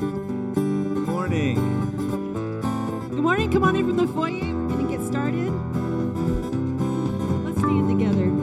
morning. Good morning. Come on in from the foyer. We're going to get started. Let's stand together.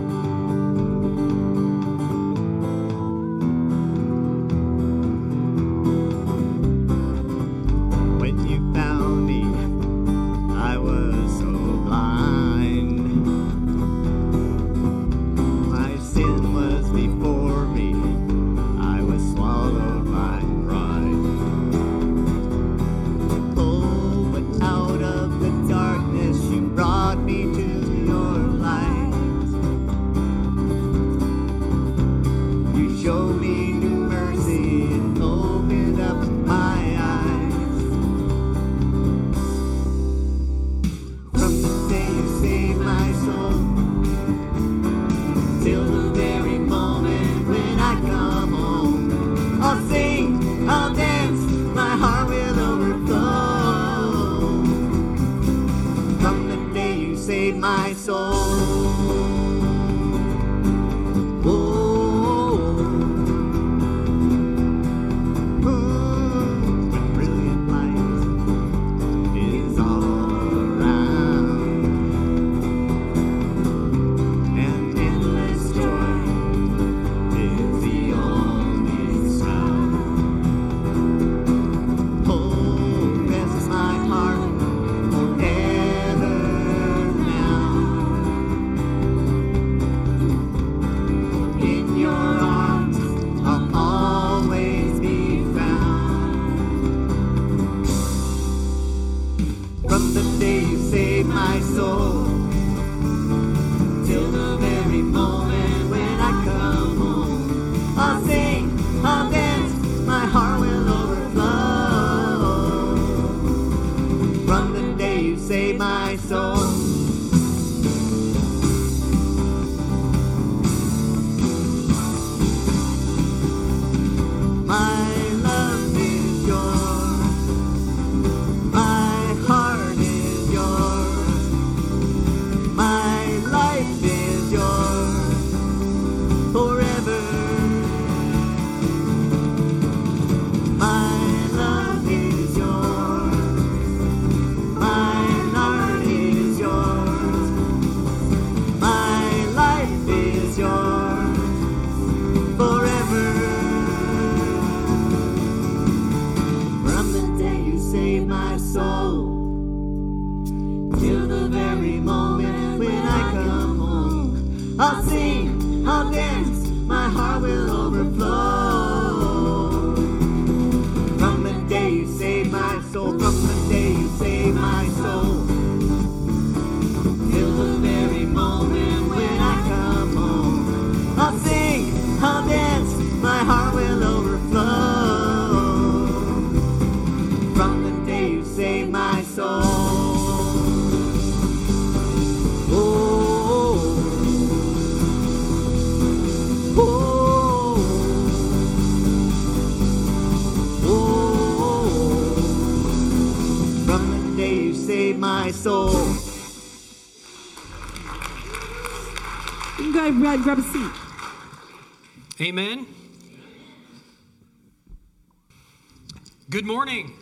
My soul. You can go ahead and grab, a seat. Amen. Good morning.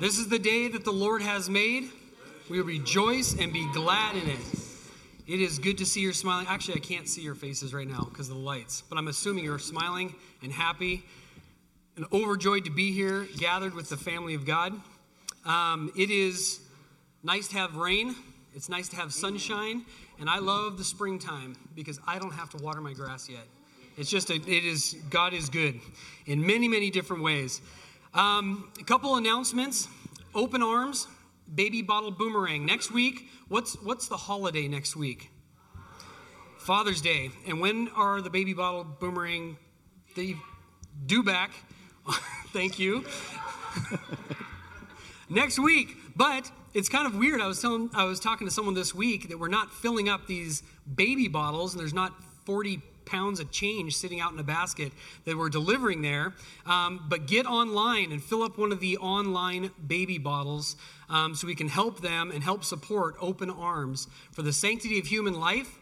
This is the day that the Lord has made. We rejoice and be glad in it. It is good to see your smiling. Actually, I can't see your faces right now because of the lights, but I'm assuming you're smiling and happy and overjoyed to be here, gathered with the family of God. Um, it is nice to have rain. It's nice to have sunshine, and I love the springtime because I don't have to water my grass yet. It's just a, it is God is good in many many different ways. Um, a couple announcements: Open Arms, Baby Bottle Boomerang next week. What's what's the holiday next week? Father's Day. And when are the Baby Bottle Boomerang? They due back. Thank you. next week. But it's kind of weird. I was telling, I was talking to someone this week that we're not filling up these baby bottles, and there's not 40 pounds of change sitting out in a basket that we're delivering there. Um, but get online and fill up one of the online baby bottles um, so we can help them and help support Open Arms for the sanctity of human life.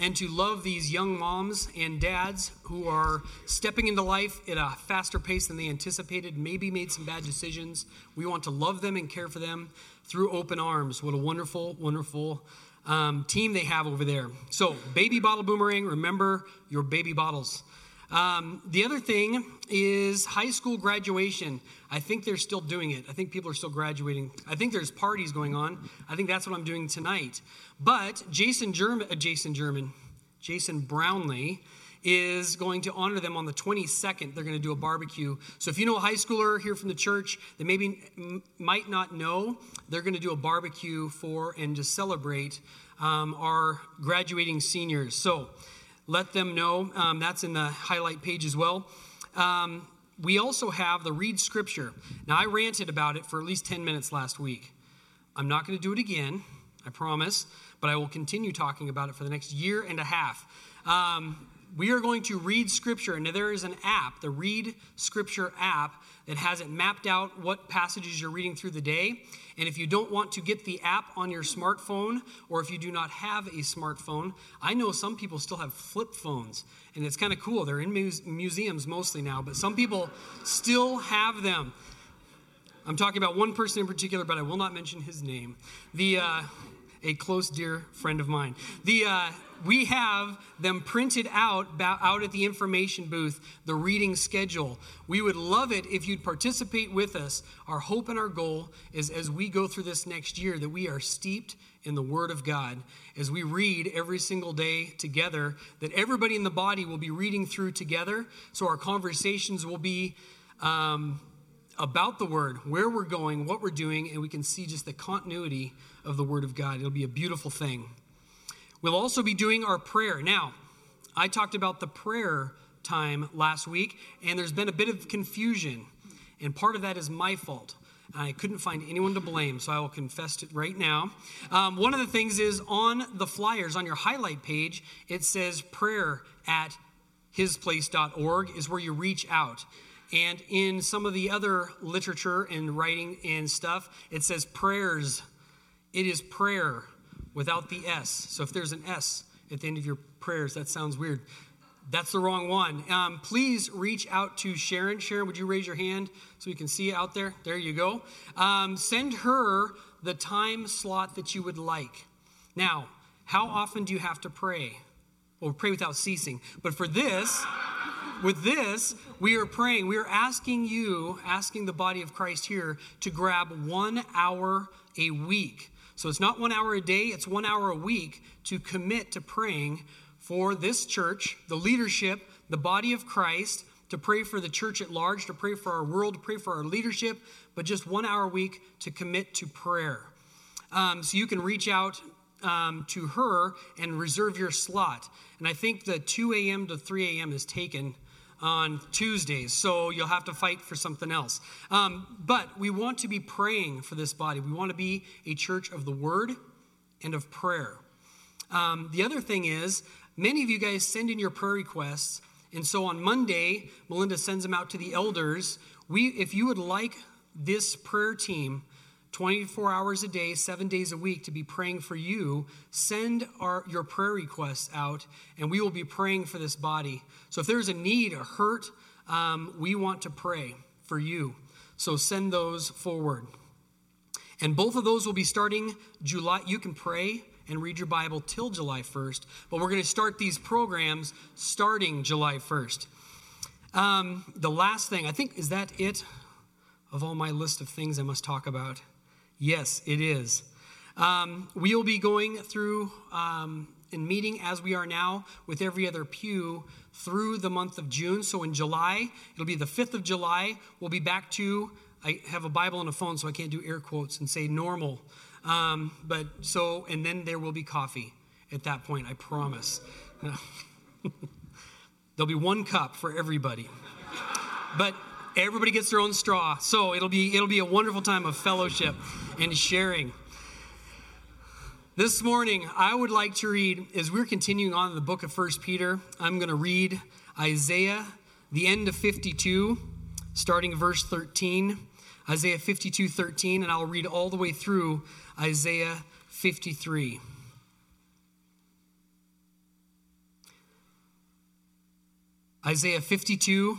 and to love these young moms and dads who are stepping into life at a faster pace than they anticipated, maybe made some bad decisions. We want to love them and care for them through open arms. What a wonderful, wonderful um, team they have over there. So, baby bottle boomerang, remember your baby bottles. Um, the other thing is high school graduation. I think they're still doing it. I think people are still graduating. I think there's parties going on. I think that's what I'm doing tonight. But Jason German, uh, Jason German, Jason Brownlee is going to honor them on the 22nd. They're going to do a barbecue. So if you know a high schooler here from the church that maybe m- might not know, they're going to do a barbecue for and just celebrate um, our graduating seniors. So let them know. Um, that's in the highlight page as well. Um, we also have the read scripture. Now, I ranted about it for at least 10 minutes last week. I'm not going to do it again, I promise, but I will continue talking about it for the next year and a half. Um, we are going to read scripture, and there is an app, the Read Scripture app, that has it mapped out what passages you're reading through the day. And if you don't want to get the app on your smartphone, or if you do not have a smartphone, I know some people still have flip phones, and it's kind of cool. They're in muse- museums mostly now, but some people still have them. I'm talking about one person in particular, but I will not mention his name. The uh, a close dear friend of mine. The uh, we have them printed out out at the information booth, the reading schedule. We would love it if you'd participate with us. Our hope and our goal is as we go through this next year that we are steeped in the Word of God as we read every single day together, that everybody in the body will be reading through together. So our conversations will be. Um, about the Word, where we're going, what we're doing, and we can see just the continuity of the Word of God. It'll be a beautiful thing. We'll also be doing our prayer. Now, I talked about the prayer time last week, and there's been a bit of confusion, and part of that is my fault. I couldn't find anyone to blame, so I will confess it right now. Um, one of the things is on the flyers, on your highlight page, it says prayer at hisplace.org is where you reach out. And in some of the other literature and writing and stuff, it says prayers. It is prayer without the S. So if there's an S at the end of your prayers, that sounds weird. That's the wrong one. Um, please reach out to Sharon. Sharon, would you raise your hand so we can see out there? There you go. Um, send her the time slot that you would like. Now, how often do you have to pray? Well, pray without ceasing. But for this, with this, we are praying. We are asking you, asking the body of Christ here, to grab one hour a week so it's not one hour a day, it's one hour a week to commit to praying for this church, the leadership, the body of Christ, to pray for the church at large, to pray for our world, to pray for our leadership, but just one hour a week to commit to prayer. Um, so you can reach out um, to her and reserve your slot. And I think the 2 a.m. to 3 a.m. is taken on Tuesdays, so you'll have to fight for something else. Um, but we want to be praying for this body. We want to be a church of the word and of prayer. Um, the other thing is, many of you guys send in your prayer requests, and so on Monday, Melinda sends them out to the elders. We, if you would like this prayer team 24 hours a day, seven days a week to be praying for you, send our, your prayer requests out and we will be praying for this body. So if there's a need, a hurt, um, we want to pray for you. So send those forward. And both of those will be starting July. You can pray and read your Bible till July 1st, but we're going to start these programs starting July 1st. Um, the last thing, I think, is that it of all my list of things I must talk about? Yes, it is. Um, we will be going through um, and meeting as we are now with every other pew through the month of June. So in July, it'll be the 5th of July. We'll be back to, I have a Bible on a phone, so I can't do air quotes and say normal. Um, but so, and then there will be coffee at that point, I promise. There'll be one cup for everybody. But Everybody gets their own straw. So it'll be it'll be a wonderful time of fellowship and sharing. This morning, I would like to read, as we're continuing on in the book of First Peter, I'm going to read Isaiah, the end of 52, starting verse 13. Isaiah 52, 13, and I'll read all the way through Isaiah 53. Isaiah 52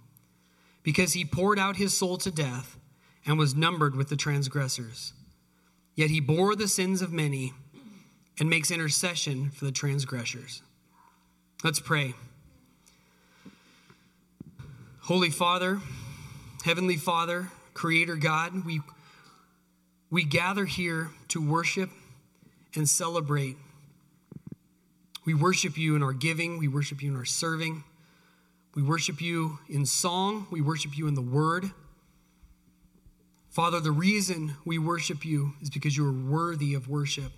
because he poured out his soul to death and was numbered with the transgressors. Yet he bore the sins of many and makes intercession for the transgressors. Let's pray. Holy Father, Heavenly Father, Creator God, we, we gather here to worship and celebrate. We worship you in our giving, we worship you in our serving, we worship you in song, we worship you in the word. Father, the reason we worship you is because you are worthy of worship.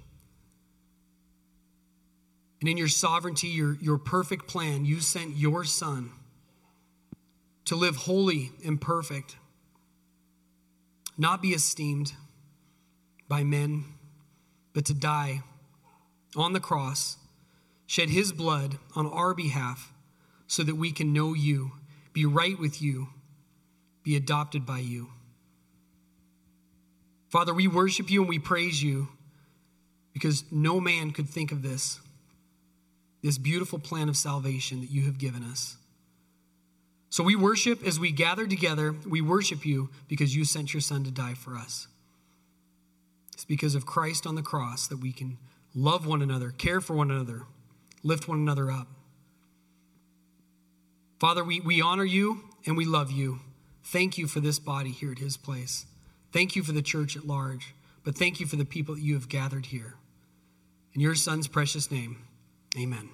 And in your sovereignty, your, your perfect plan, you sent your Son to live holy and perfect, not be esteemed by men, but to die on the cross, shed his blood on our behalf so that we can know you, be right with you, be adopted by you. Father, we worship you and we praise you because no man could think of this, this beautiful plan of salvation that you have given us. So we worship as we gather together. We worship you because you sent your son to die for us. It's because of Christ on the cross that we can love one another, care for one another, lift one another up. Father, we, we honor you and we love you. Thank you for this body here at his place. Thank you for the church at large, but thank you for the people that you have gathered here. In your son's precious name, amen.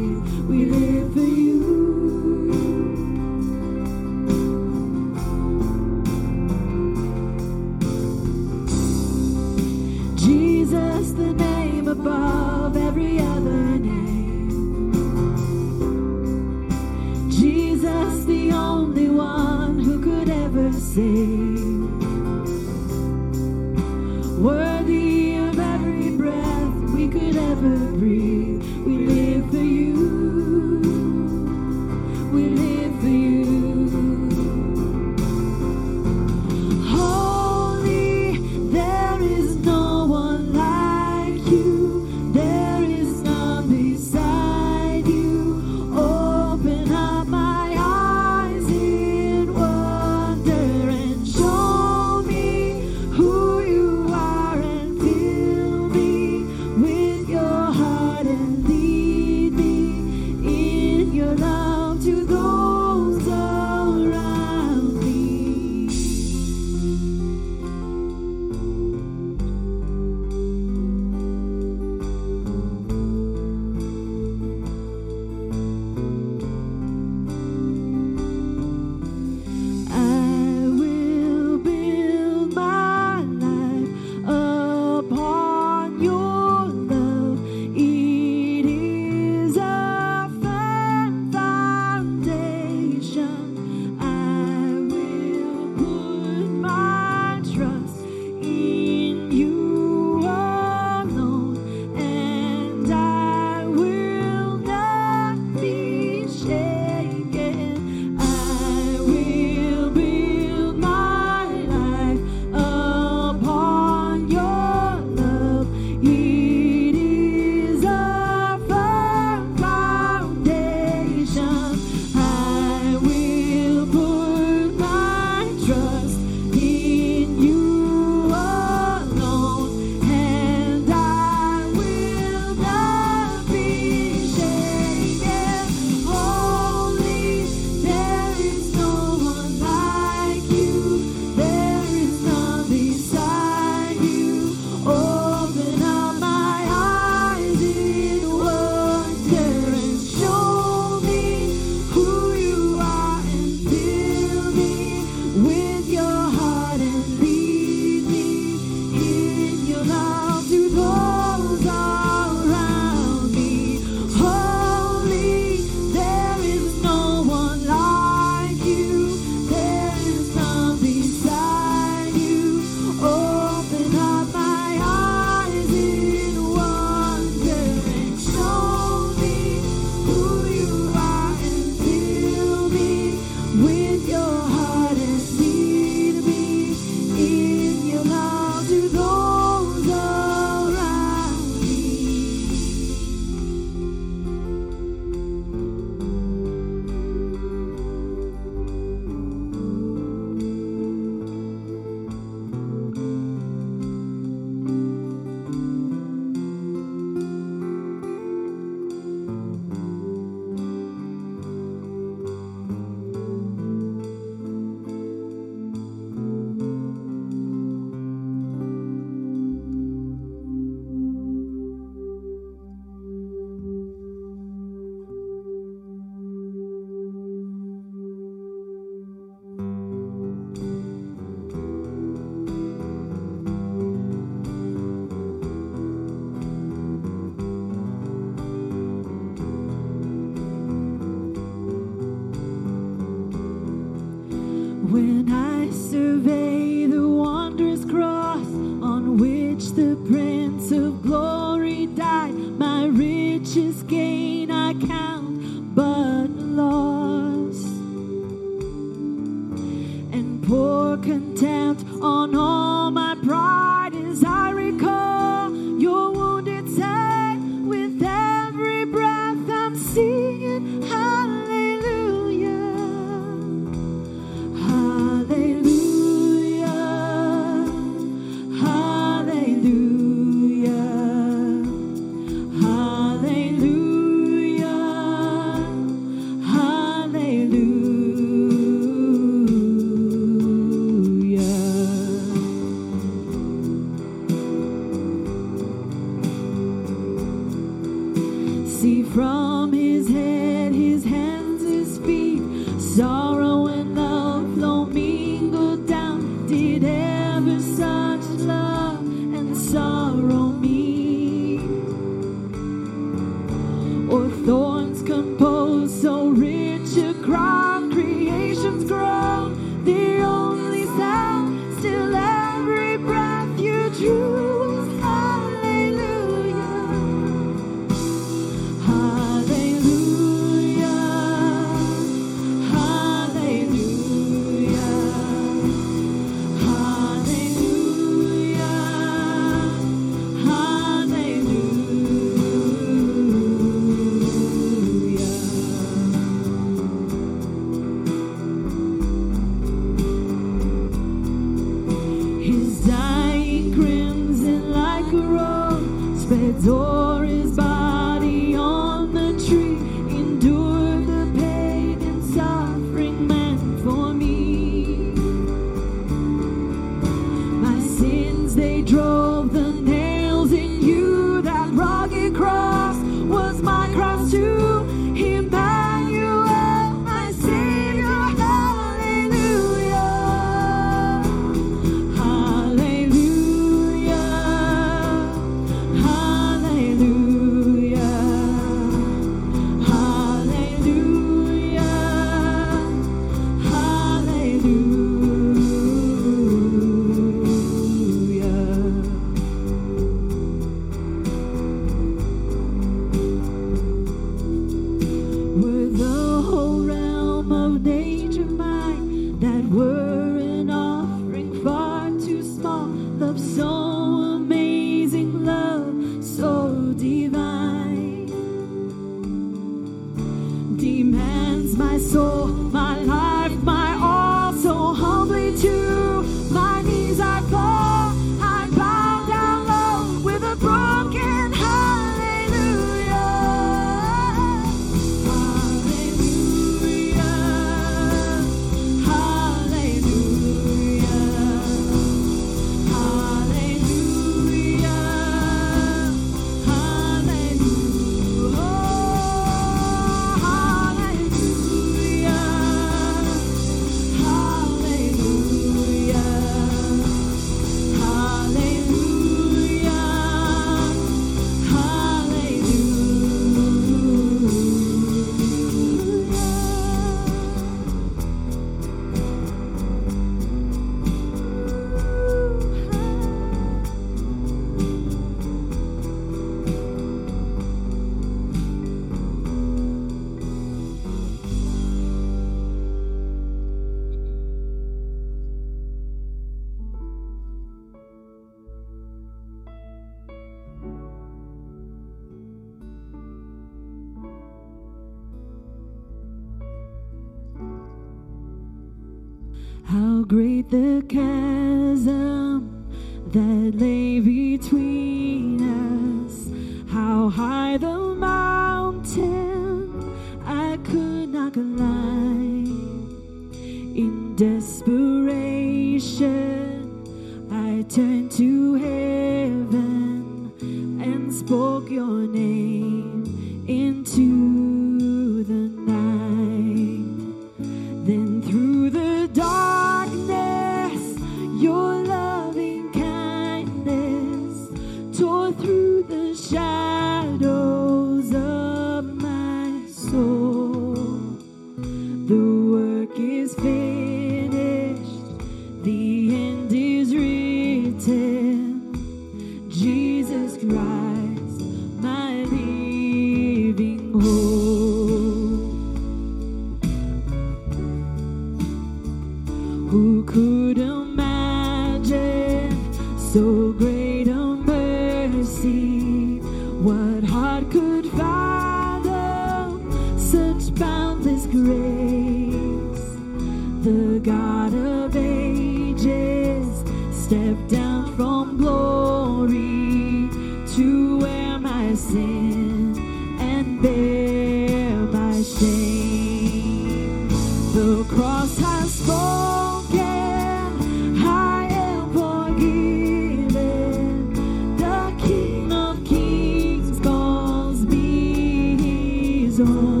star.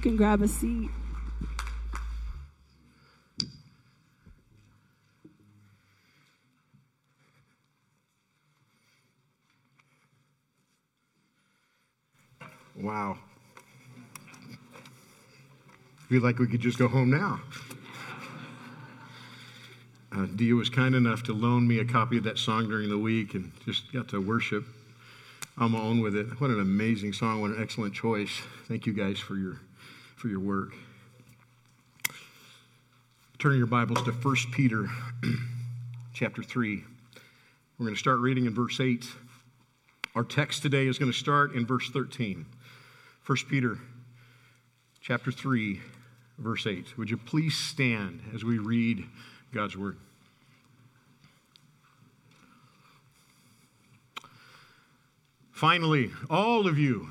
you can grab a seat. Wow. Feel like we could just go home now. Uh, Dia was kind enough to loan me a copy of that song during the week and just got to worship on my own with it. What an amazing song. What an excellent choice. Thank you guys for your for your work. Turn your Bibles to 1 Peter chapter 3. We're going to start reading in verse 8. Our text today is going to start in verse 13. 1 Peter chapter 3, verse 8. Would you please stand as we read God's word? Finally, all of you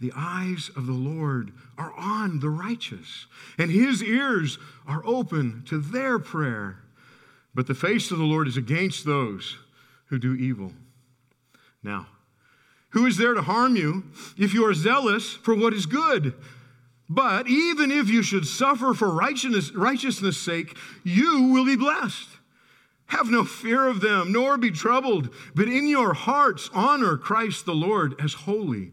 the eyes of the Lord are on the righteous, and his ears are open to their prayer. But the face of the Lord is against those who do evil. Now, who is there to harm you if you are zealous for what is good? But even if you should suffer for righteousness, righteousness' sake, you will be blessed. Have no fear of them, nor be troubled, but in your hearts honor Christ the Lord as holy,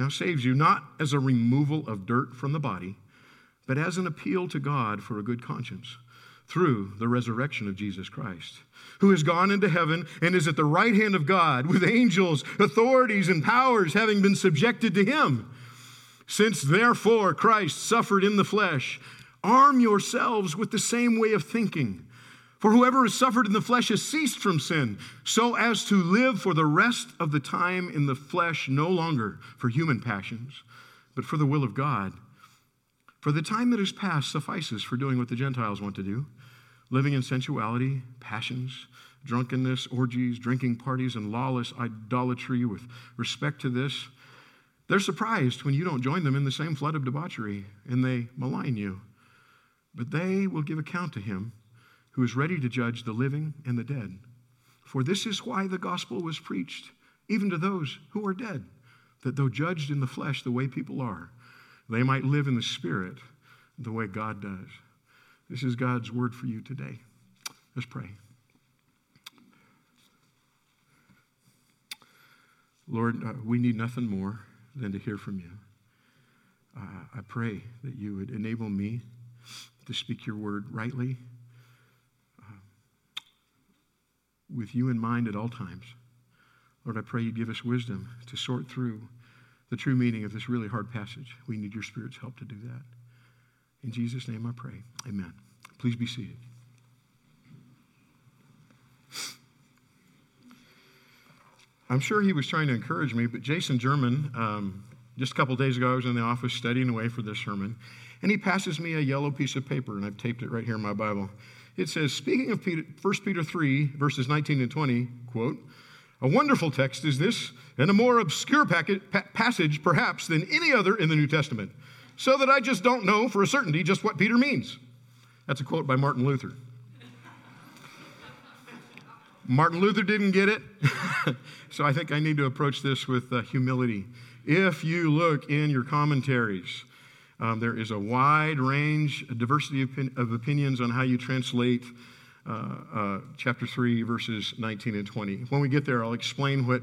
now saves you not as a removal of dirt from the body, but as an appeal to God for a good conscience through the resurrection of Jesus Christ, who has gone into heaven and is at the right hand of God with angels, authorities, and powers having been subjected to him. Since therefore Christ suffered in the flesh, arm yourselves with the same way of thinking. For whoever has suffered in the flesh has ceased from sin, so as to live for the rest of the time in the flesh no longer for human passions, but for the will of God. For the time that is past suffices for doing what the Gentiles want to do living in sensuality, passions, drunkenness, orgies, drinking parties, and lawless idolatry with respect to this. They're surprised when you don't join them in the same flood of debauchery and they malign you. But they will give account to him who is ready to judge the living and the dead. For this is why the gospel was preached, even to those who are dead, that though judged in the flesh the way people are, they might live in the spirit the way God does. This is God's word for you today. Let's pray. Lord, uh, we need nothing more than to hear from you. Uh, I pray that you would enable me to speak your word rightly with you in mind at all times. Lord, I pray you'd give us wisdom to sort through the true meaning of this really hard passage. We need your Spirit's help to do that. In Jesus' name I pray. Amen. Please be seated. I'm sure he was trying to encourage me, but Jason German, um, just a couple days ago, I was in the office studying away for this sermon, and he passes me a yellow piece of paper, and I've taped it right here in my Bible it says, speaking of Peter, 1 Peter 3, verses 19 and 20, quote, a wonderful text is this, and a more obscure packet, pa- passage perhaps than any other in the New Testament, so that I just don't know for a certainty just what Peter means. That's a quote by Martin Luther. Martin Luther didn't get it, so I think I need to approach this with uh, humility. If you look in your commentaries, um, there is a wide range, a diversity of, of opinions on how you translate uh, uh, chapter 3, verses 19 and 20. When we get there, I'll explain what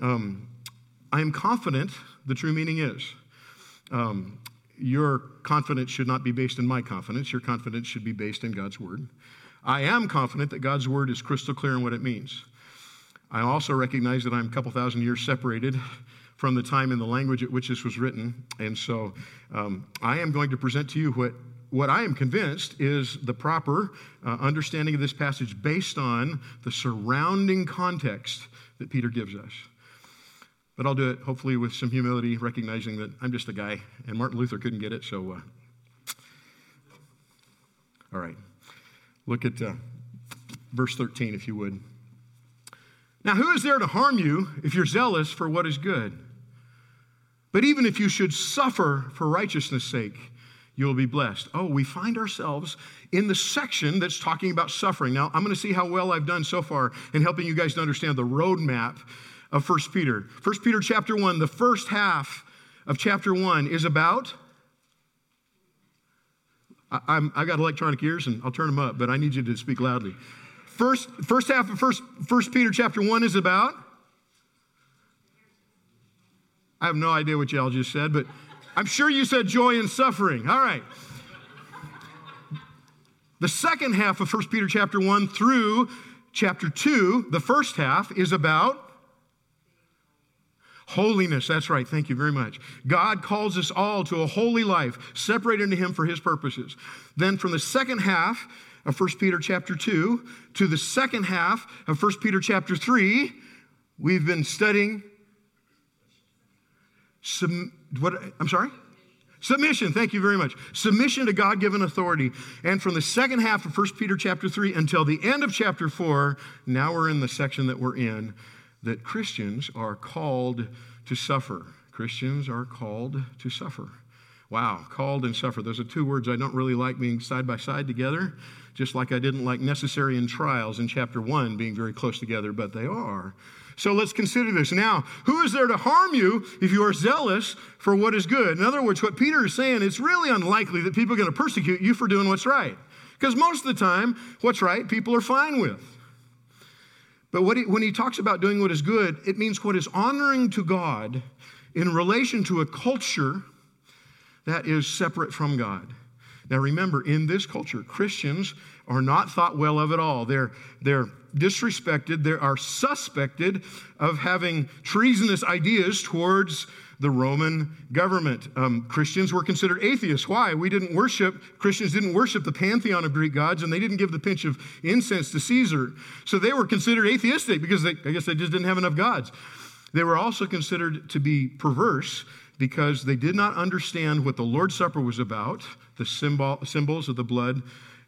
um, I am confident the true meaning is. Um, your confidence should not be based in my confidence. Your confidence should be based in God's word. I am confident that God's word is crystal clear in what it means. I also recognize that I'm a couple thousand years separated from the time and the language at which this was written. And so um, I am going to present to you what, what I am convinced is the proper uh, understanding of this passage based on the surrounding context that Peter gives us. But I'll do it hopefully with some humility, recognizing that I'm just a guy, and Martin Luther couldn't get it, so. Uh, all right. Look at uh, verse 13, if you would. Now, who is there to harm you if you're zealous for what is good? But even if you should suffer for righteousness' sake, you will be blessed. Oh, we find ourselves in the section that's talking about suffering. Now, I'm going to see how well I've done so far in helping you guys to understand the roadmap of 1 Peter. 1 Peter chapter 1, the first half of chapter 1 is about. I, I'm, I got electronic ears and I'll turn them up, but I need you to speak loudly. First, first half of first, first Peter chapter 1 is about. I have no idea what y'all just said, but I'm sure you said joy and suffering. All right. The second half of 1 Peter chapter 1 through chapter 2, the first half is about holiness. That's right. Thank you very much. God calls us all to a holy life, separated to him for his purposes. Then from the second half of 1 Peter chapter 2 to the second half of 1 Peter chapter 3, we've been studying Sub, what, I'm sorry? Submission, thank you very much. Submission to God given authority. And from the second half of 1 Peter chapter 3 until the end of chapter 4, now we're in the section that we're in, that Christians are called to suffer. Christians are called to suffer. Wow, called and suffer. Those are two words I don't really like being side by side together, just like I didn't like necessary and trials in chapter 1 being very close together, but they are. So let's consider this. Now, who is there to harm you if you are zealous for what is good? In other words, what Peter is saying, it's really unlikely that people are going to persecute you for doing what's right. Because most of the time, what's right, people are fine with. But he, when he talks about doing what is good, it means what is honoring to God in relation to a culture that is separate from God. Now remember, in this culture, Christians are not thought well of at all. They're, they're disrespected, they are suspected of having treasonous ideas towards the Roman government. Um, Christians were considered atheists. Why? We didn't worship, Christians didn't worship the pantheon of Greek gods, and they didn't give the pinch of incense to Caesar. So they were considered atheistic because they, I guess they just didn't have enough gods. They were also considered to be perverse because they did not understand what the Lord's Supper was about, the symbol, symbols of the blood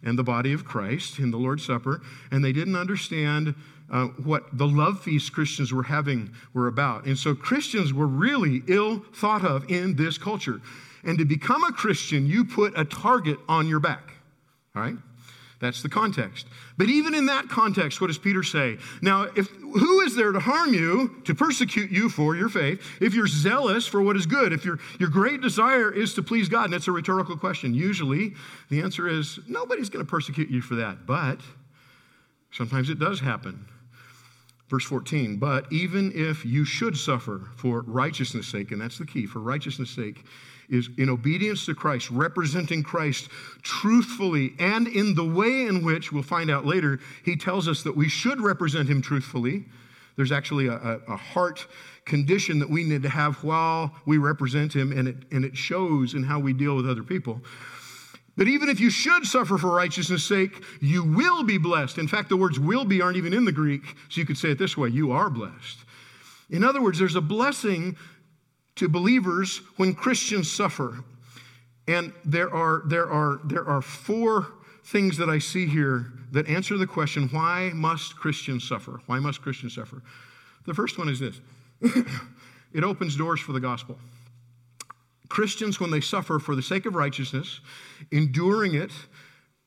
and the body of Christ in the Lord's Supper, and they didn't understand uh, what the love feast Christians were having were about. And so Christians were really ill thought of in this culture. And to become a Christian, you put a target on your back. All right? That's the context. But even in that context, what does Peter say? Now, if who is there to harm you, to persecute you for your faith, if you're zealous for what is good, if your, your great desire is to please God? And it's a rhetorical question. Usually, the answer is nobody's going to persecute you for that. But sometimes it does happen. Verse 14, but even if you should suffer for righteousness' sake, and that's the key, for righteousness' sake, is in obedience to Christ, representing Christ truthfully, and in the way in which we'll find out later, he tells us that we should represent him truthfully. There's actually a, a, a heart condition that we need to have while we represent him, and it, and it shows in how we deal with other people. But even if you should suffer for righteousness' sake, you will be blessed. In fact, the words will be aren't even in the Greek, so you could say it this way you are blessed. In other words, there's a blessing to believers when Christians suffer. And there are, there are, there are four things that I see here that answer the question why must Christians suffer? Why must Christians suffer? The first one is this it opens doors for the gospel. Christians, when they suffer for the sake of righteousness, enduring it,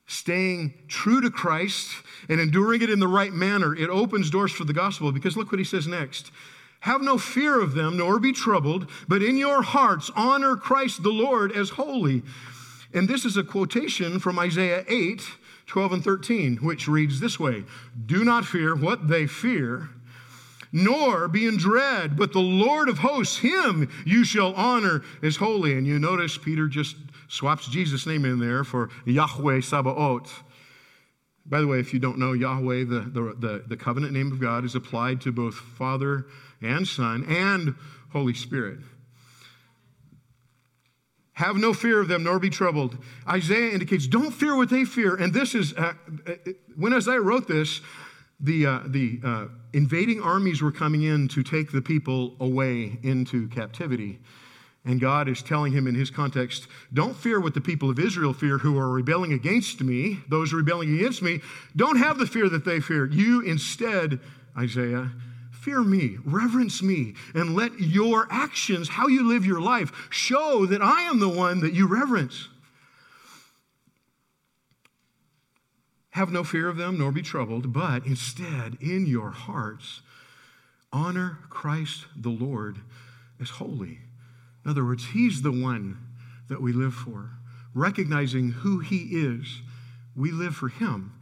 staying true to Christ, and enduring it in the right manner, it opens doors for the gospel because look what he says next. Have no fear of them, nor be troubled, but in your hearts honor Christ the Lord as holy. And this is a quotation from Isaiah 8, 12 and 13, which reads this way Do not fear what they fear, nor be in dread, but the Lord of hosts, him you shall honor as holy. And you notice Peter just swaps Jesus' name in there for Yahweh Sabaoth. By the way, if you don't know, Yahweh, the, the, the, the covenant name of God, is applied to both Father and Son and Holy Spirit. Have no fear of them, nor be troubled. Isaiah indicates, don't fear what they fear. And this is, uh, uh when Isaiah wrote this, the, uh, the uh, invading armies were coming in to take the people away into captivity. And God is telling him in his context, don't fear what the people of Israel fear who are rebelling against me, those rebelling against me. Don't have the fear that they fear. You instead, Isaiah, Fear me, reverence me, and let your actions, how you live your life, show that I am the one that you reverence. Have no fear of them, nor be troubled, but instead, in your hearts, honor Christ the Lord as holy. In other words, He's the one that we live for. Recognizing who He is, we live for Him.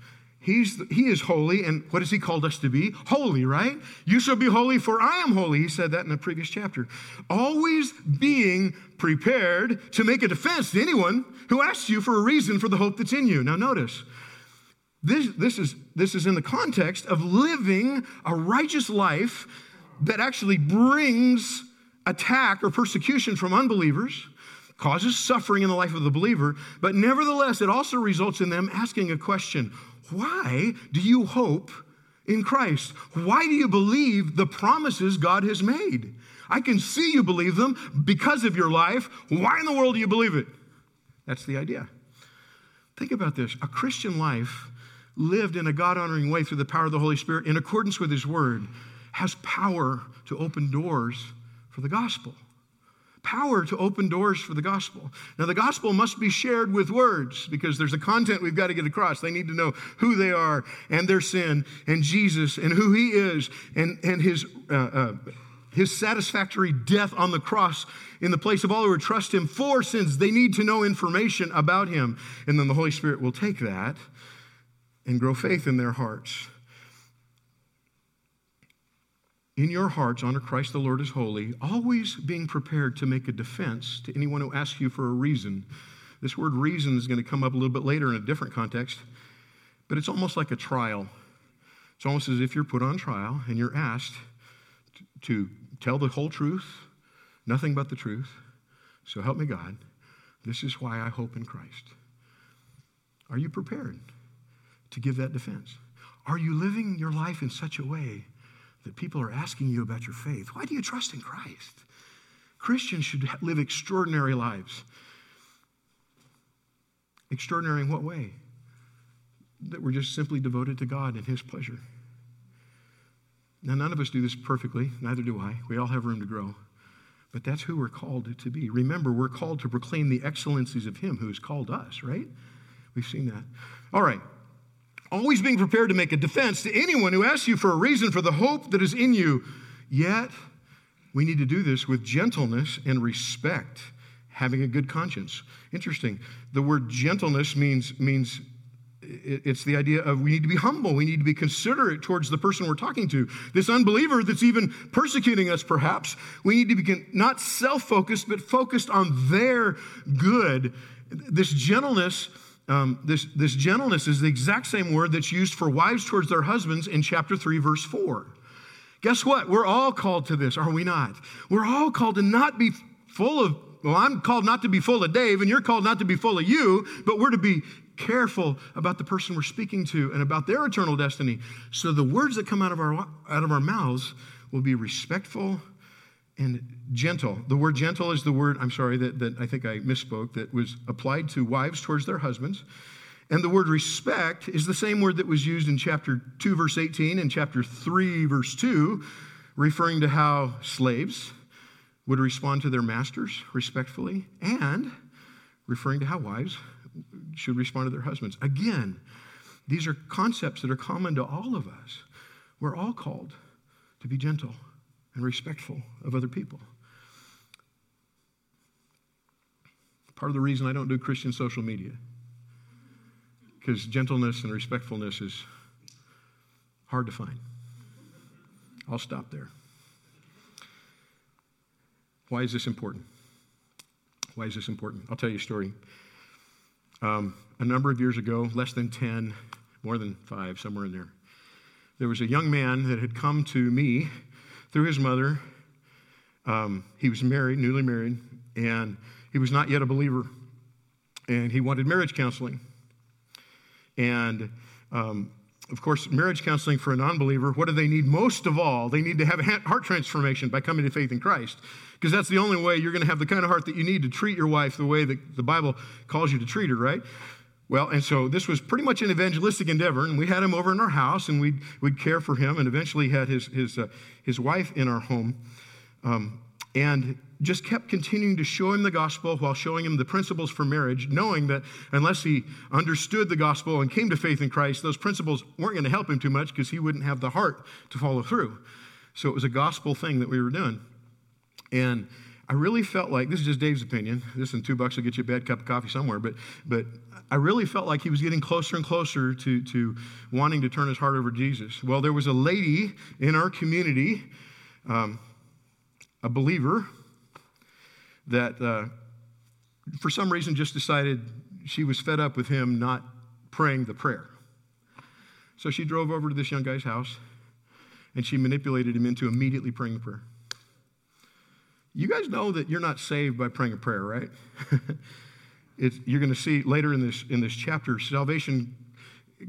He's, he is holy, and what has he called us to be? Holy, right? You shall be holy, for I am holy. He said that in the previous chapter. Always being prepared to make a defense to anyone who asks you for a reason for the hope that's in you. Now, notice, this, this, is, this is in the context of living a righteous life that actually brings attack or persecution from unbelievers causes suffering in the life of the believer, but nevertheless, it also results in them asking a question why do you hope in Christ? Why do you believe the promises God has made? I can see you believe them because of your life. Why in the world do you believe it? That's the idea. Think about this a Christian life lived in a God honoring way through the power of the Holy Spirit in accordance with His Word has power to open doors for the gospel power to open doors for the gospel. Now, the gospel must be shared with words because there's a content we've got to get across. They need to know who they are and their sin and Jesus and who he is and, and his, uh, uh, his satisfactory death on the cross in the place of all who would trust him for sins. They need to know information about him. And then the Holy Spirit will take that and grow faith in their hearts in your hearts, honor Christ the Lord as holy, always being prepared to make a defense to anyone who asks you for a reason. This word reason is going to come up a little bit later in a different context, but it's almost like a trial. It's almost as if you're put on trial and you're asked to tell the whole truth, nothing but the truth. So help me God. This is why I hope in Christ. Are you prepared to give that defense? Are you living your life in such a way that people are asking you about your faith. Why do you trust in Christ? Christians should live extraordinary lives. Extraordinary in what way? That we're just simply devoted to God and His pleasure. Now, none of us do this perfectly, neither do I. We all have room to grow. But that's who we're called to be. Remember, we're called to proclaim the excellencies of Him who has called us, right? We've seen that. All right always being prepared to make a defense to anyone who asks you for a reason for the hope that is in you. Yet, we need to do this with gentleness and respect, having a good conscience. Interesting. The word gentleness means, means it's the idea of we need to be humble. We need to be considerate towards the person we're talking to. This unbeliever that's even persecuting us, perhaps, we need to be not self focused, but focused on their good. This gentleness um, this, this gentleness is the exact same word that's used for wives towards their husbands in chapter 3, verse 4. Guess what? We're all called to this, are we not? We're all called to not be full of, well, I'm called not to be full of Dave, and you're called not to be full of you, but we're to be careful about the person we're speaking to and about their eternal destiny. So the words that come out of our, out of our mouths will be respectful and gentle. The word gentle is the word, I'm sorry, that, that I think I misspoke, that was applied to wives towards their husbands. And the word respect is the same word that was used in chapter 2, verse 18, and chapter 3, verse 2, referring to how slaves would respond to their masters respectfully, and referring to how wives should respond to their husbands. Again, these are concepts that are common to all of us. We're all called to be gentle and respectful of other people. Part of the reason I don't do Christian social media, because gentleness and respectfulness is hard to find. I'll stop there. Why is this important? Why is this important? I'll tell you a story. Um, a number of years ago, less than 10, more than five, somewhere in there, there was a young man that had come to me through his mother. Um, he was married, newly married, and he was not yet a believer. And he wanted marriage counseling. And um, of course, marriage counseling for a non believer, what do they need most of all? They need to have a heart transformation by coming to faith in Christ. Because that's the only way you're going to have the kind of heart that you need to treat your wife the way that the Bible calls you to treat her, right? Well, and so this was pretty much an evangelistic endeavor, and we had him over in our house, and we'd, we'd care for him, and eventually had his, his, uh, his wife in our home. Um, and just kept continuing to show him the gospel while showing him the principles for marriage, knowing that unless he understood the gospel and came to faith in Christ, those principles weren't going to help him too much because he wouldn't have the heart to follow through. So it was a gospel thing that we were doing. And I really felt like this is just Dave's opinion. This and two bucks will get you a bad cup of coffee somewhere, but but I really felt like he was getting closer and closer to, to wanting to turn his heart over to Jesus. Well, there was a lady in our community, um, a believer, that uh, for some reason just decided she was fed up with him not praying the prayer. So she drove over to this young guy's house and she manipulated him into immediately praying the prayer. You guys know that you're not saved by praying a prayer, right? you're going to see later in this, in this chapter, salvation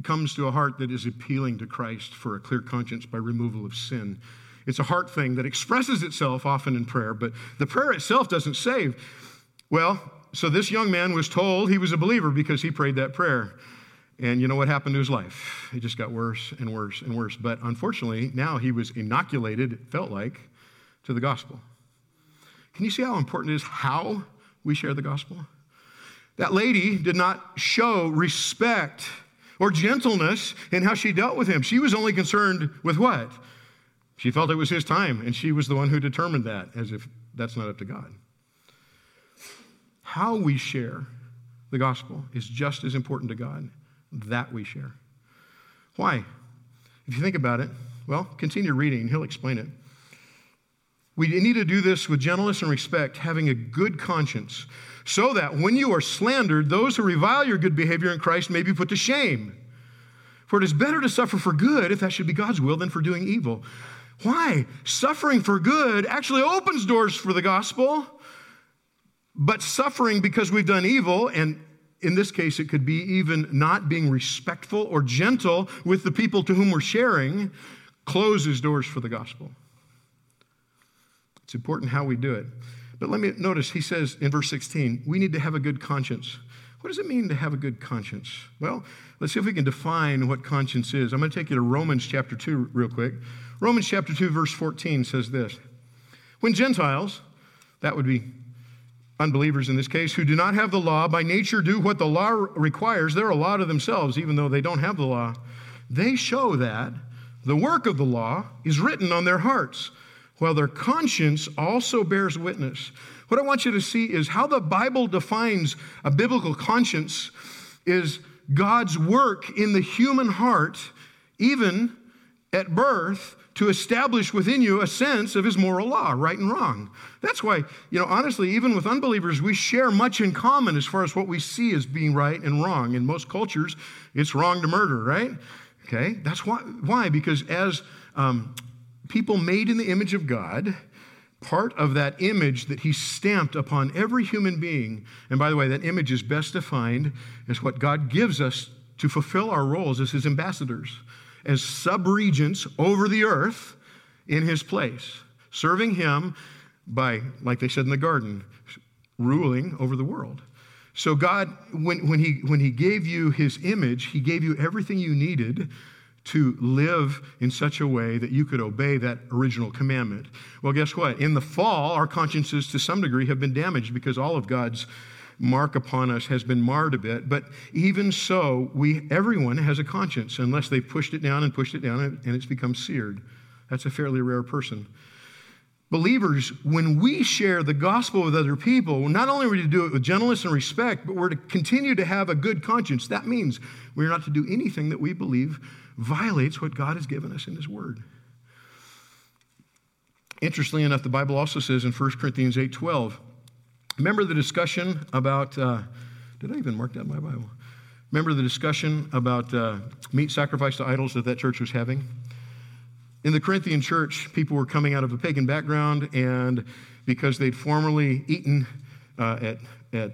comes to a heart that is appealing to Christ for a clear conscience by removal of sin. It's a heart thing that expresses itself often in prayer, but the prayer itself doesn't save. Well, so this young man was told he was a believer because he prayed that prayer. And you know what happened to his life? It just got worse and worse and worse. But unfortunately, now he was inoculated, it felt like, to the gospel. Can you see how important it is how we share the gospel? That lady did not show respect or gentleness in how she dealt with him. She was only concerned with what? She felt it was his time, and she was the one who determined that, as if that's not up to God. How we share the gospel is just as important to God that we share. Why? If you think about it, well, continue reading, he'll explain it. We need to do this with gentleness and respect, having a good conscience, so that when you are slandered, those who revile your good behavior in Christ may be put to shame. For it is better to suffer for good, if that should be God's will, than for doing evil. Why? Suffering for good actually opens doors for the gospel, but suffering because we've done evil, and in this case, it could be even not being respectful or gentle with the people to whom we're sharing, closes doors for the gospel. It's important how we do it. But let me notice, he says in verse 16, we need to have a good conscience. What does it mean to have a good conscience? Well, let's see if we can define what conscience is. I'm going to take you to Romans chapter 2 real quick. Romans chapter 2, verse 14 says this When Gentiles, that would be unbelievers in this case, who do not have the law, by nature do what the law requires, they're a law to themselves, even though they don't have the law. They show that the work of the law is written on their hearts while their conscience also bears witness. What I want you to see is how the Bible defines a biblical conscience is God's work in the human heart, even at birth, to establish within you a sense of his moral law, right and wrong. That's why, you know, honestly, even with unbelievers, we share much in common as far as what we see as being right and wrong. In most cultures, it's wrong to murder, right? Okay, that's why. Why? Because as um, people made in the image of God, part of that image that he stamped upon every human being, and by the way, that image is best defined as what God gives us to fulfill our roles as his ambassadors, as subregents over the earth in his place, serving him by, like they said in the garden, ruling over the world. So, God, when, when, he, when he gave you his image, he gave you everything you needed to live in such a way that you could obey that original commandment. Well, guess what? In the fall, our consciences to some degree have been damaged because all of God's mark upon us has been marred a bit. But even so, we everyone has a conscience unless they've pushed it down and pushed it down and it's become seared. That's a fairly rare person. Believers, when we share the gospel with other people, not only are we to do it with gentleness and respect, but we're to continue to have a good conscience. That means we're not to do anything that we believe violates what God has given us in His Word. Interestingly enough, the Bible also says in 1 Corinthians 8 12, remember the discussion about, uh, did I even mark that in my Bible? Remember the discussion about uh, meat sacrificed to idols that that church was having? In the Corinthian church, people were coming out of a pagan background, and because they'd formerly eaten uh, at, at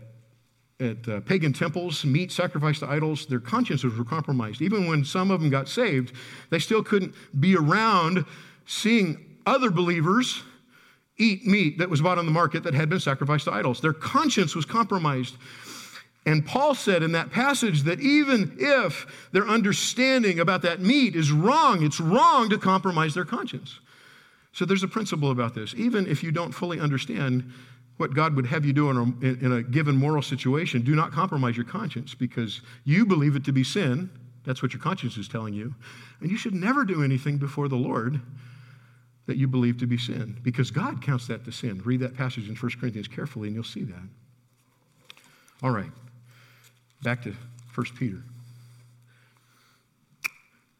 at uh, pagan temples, meat sacrificed to idols, their consciences were compromised. Even when some of them got saved, they still couldn't be around seeing other believers eat meat that was bought on the market that had been sacrificed to idols. Their conscience was compromised. And Paul said in that passage that even if their understanding about that meat is wrong, it's wrong to compromise their conscience. So there's a principle about this. Even if you don't fully understand what God would have you do in a, in a given moral situation, do not compromise your conscience because you believe it to be sin. That's what your conscience is telling you. And you should never do anything before the Lord that you believe to be sin because God counts that to sin. Read that passage in 1 Corinthians carefully and you'll see that. All right, back to 1 Peter.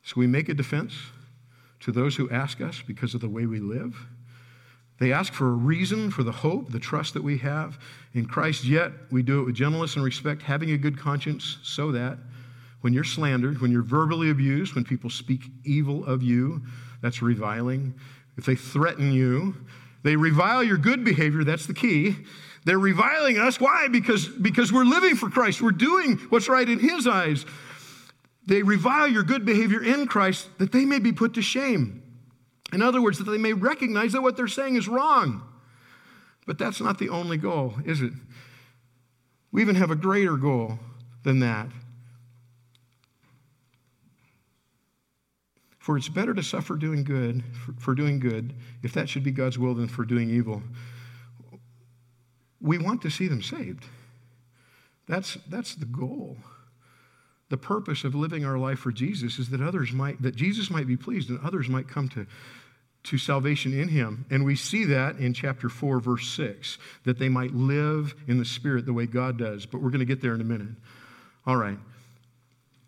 So we make a defense to those who ask us because of the way we live. They ask for a reason for the hope, the trust that we have in Christ, yet we do it with gentleness and respect, having a good conscience, so that when you're slandered, when you're verbally abused, when people speak evil of you, that's reviling. If they threaten you, they revile your good behavior, that's the key. They're reviling us. Why? Because, because we're living for Christ. We're doing what's right in His eyes. They revile your good behavior in Christ that they may be put to shame. In other words, that they may recognize that what they're saying is wrong. But that's not the only goal, is it? We even have a greater goal than that. For it's better to suffer doing good, for, for, doing good, if that should be God's will, than for doing evil. We want to see them saved. That's, that's the goal. The purpose of living our life for Jesus is that others might, that Jesus might be pleased and others might come to, to salvation in him. And we see that in chapter 4, verse 6, that they might live in the Spirit the way God does. But we're going to get there in a minute. All right.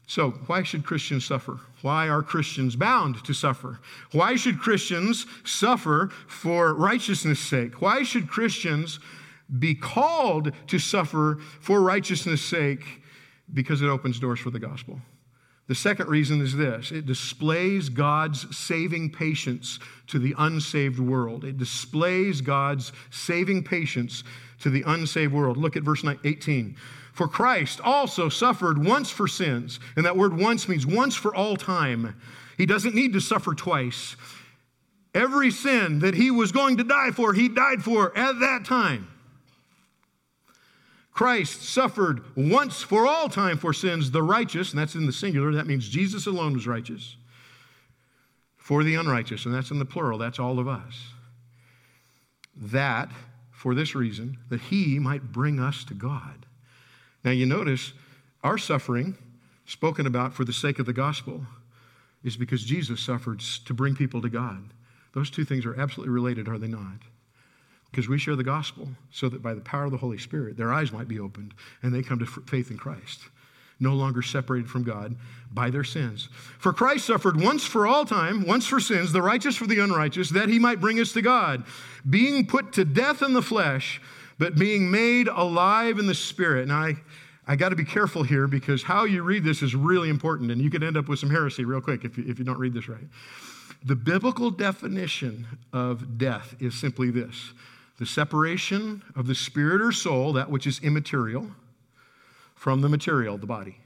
So, why should Christians suffer? Why are Christians bound to suffer? Why should Christians suffer for righteousness' sake? Why should Christians be called to suffer for righteousness' sake? Because it opens doors for the gospel. The second reason is this it displays God's saving patience to the unsaved world. It displays God's saving patience to the unsaved world. Look at verse 18. For Christ also suffered once for sins. And that word once means once for all time. He doesn't need to suffer twice. Every sin that he was going to die for, he died for at that time. Christ suffered once for all time for sins, the righteous, and that's in the singular, that means Jesus alone was righteous, for the unrighteous, and that's in the plural, that's all of us. That, for this reason, that he might bring us to God. Now, you notice our suffering, spoken about for the sake of the gospel, is because Jesus suffered to bring people to God. Those two things are absolutely related, are they not? Because we share the gospel so that by the power of the Holy Spirit, their eyes might be opened and they come to faith in Christ, no longer separated from God by their sins. For Christ suffered once for all time, once for sins, the righteous for the unrighteous, that he might bring us to God, being put to death in the flesh but being made alive in the spirit. Now, I, I got to be careful here because how you read this is really important, and you could end up with some heresy real quick if you, if you don't read this right. The biblical definition of death is simply this the separation of the spirit or soul, that which is immaterial, from the material, the body.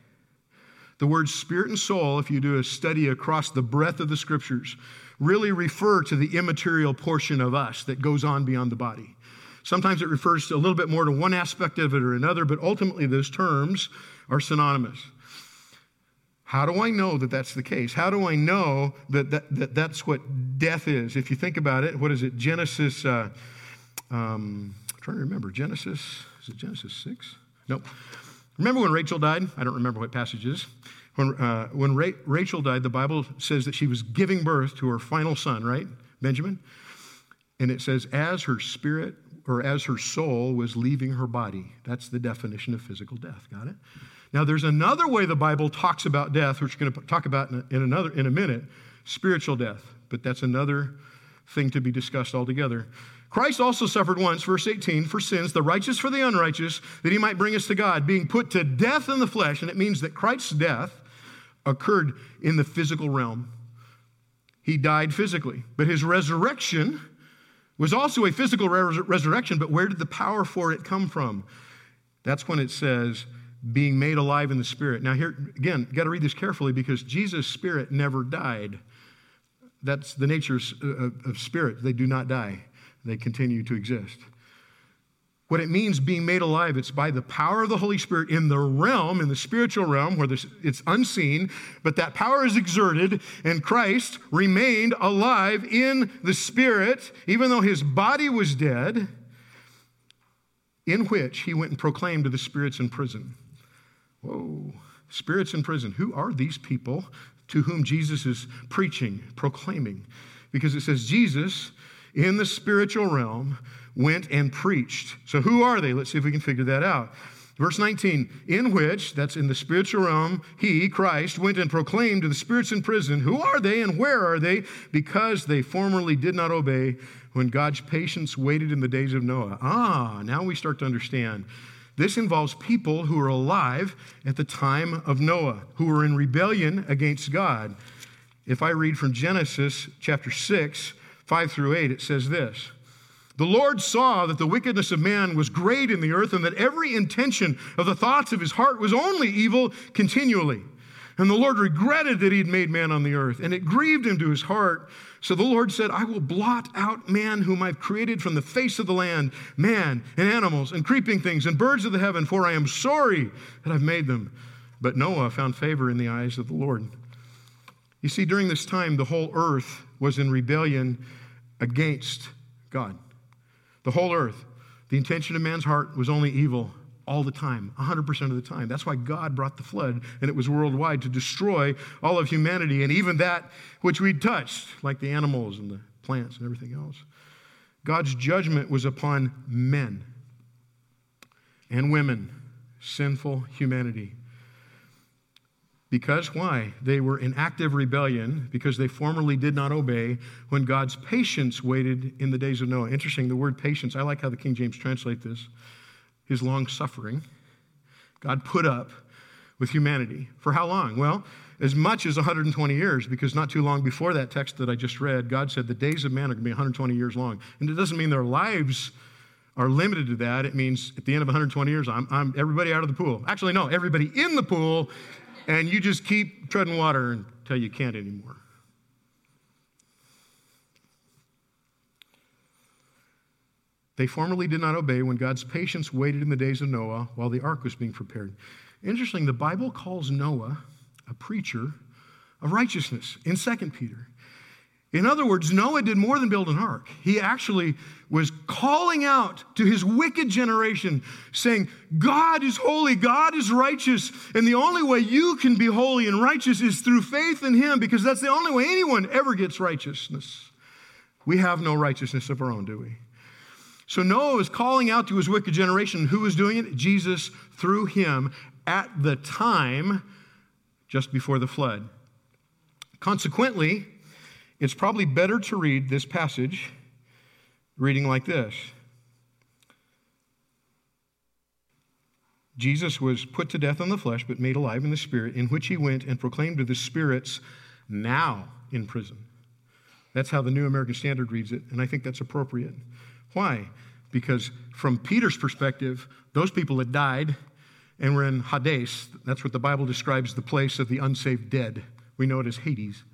The words spirit and soul, if you do a study across the breadth of the scriptures, really refer to the immaterial portion of us that goes on beyond the body. Sometimes it refers to a little bit more to one aspect of it or another, but ultimately those terms are synonymous. How do I know that that's the case? How do I know that, that, that that's what death is? If you think about it, what is it? Genesis, uh, um, I'm trying to remember. Genesis, is it Genesis 6? No. Remember when Rachel died? I don't remember what passage is. When, uh, when Ra- Rachel died, the Bible says that she was giving birth to her final son, right? Benjamin. And it says, as her spirit or as her soul was leaving her body. That's the definition of physical death. Got it? Now, there's another way the Bible talks about death, which we're going to talk about in another in a minute, spiritual death. But that's another thing to be discussed altogether. Christ also suffered once, verse 18, for sins, the righteous for the unrighteous, that he might bring us to God, being put to death in the flesh. And it means that Christ's death occurred in the physical realm. He died physically, but his resurrection was also a physical res- resurrection, but where did the power for it come from? That's when it says, being made alive in the Spirit. Now, here again, got to read this carefully because Jesus' Spirit never died. That's the nature of, of Spirit. They do not die, they continue to exist. what it means being made alive, it's by the power of the Holy Spirit in the realm, in the spiritual realm, where it's unseen, but that power is exerted, and Christ remained alive in the Spirit, even though his body was dead, in which he went and proclaimed to the spirits in prison. Whoa, spirits in prison. Who are these people to whom Jesus is preaching, proclaiming? Because it says Jesus in the spiritual realm went and preached. So, who are they? Let's see if we can figure that out. Verse 19, in which, that's in the spiritual realm, he, Christ, went and proclaimed to the spirits in prison, Who are they and where are they? Because they formerly did not obey when God's patience waited in the days of Noah. Ah, now we start to understand. This involves people who were alive at the time of Noah, who were in rebellion against God. If I read from Genesis chapter 6, 5 through 8, it says this. The Lord saw that the wickedness of man was great in the earth, and that every intention of the thoughts of his heart was only evil continually. And the Lord regretted that he had made man on the earth, and it grieved him to his heart. So the Lord said, I will blot out man whom I've created from the face of the land, man and animals and creeping things and birds of the heaven, for I am sorry that I've made them. But Noah found favor in the eyes of the Lord. You see, during this time, the whole earth was in rebellion against God. The whole earth. The intention of man's heart was only evil all the time, 100% of the time. That's why God brought the flood, and it was worldwide to destroy all of humanity and even that which we'd touched, like the animals and the plants and everything else. God's judgment was upon men and women, sinful humanity. Because why? They were in active rebellion because they formerly did not obey when God's patience waited in the days of Noah. Interesting, the word patience, I like how the King James translate this. His long suffering. God put up with humanity. For how long? Well, as much as 120 years, because not too long before that text that I just read, God said the days of man are going to be 120 years long. And it doesn't mean their lives are limited to that. It means at the end of 120 years, I'm, I'm everybody out of the pool. Actually, no, everybody in the pool and you just keep treading water until you can't anymore. They formerly did not obey when God's patience waited in the days of Noah while the ark was being prepared. Interesting, the Bible calls Noah a preacher of righteousness in 2 Peter. In other words, Noah did more than build an ark. He actually was calling out to his wicked generation, saying, God is holy, God is righteous, and the only way you can be holy and righteous is through faith in him, because that's the only way anyone ever gets righteousness. We have no righteousness of our own, do we? So Noah was calling out to his wicked generation. Who was doing it? Jesus through him at the time just before the flood. Consequently, it's probably better to read this passage reading like this Jesus was put to death on the flesh, but made alive in the spirit, in which he went and proclaimed to the spirits now in prison. That's how the New American Standard reads it, and I think that's appropriate. Why? Because from Peter's perspective, those people had died and were in Hades. That's what the Bible describes the place of the unsaved dead. We know it as Hades.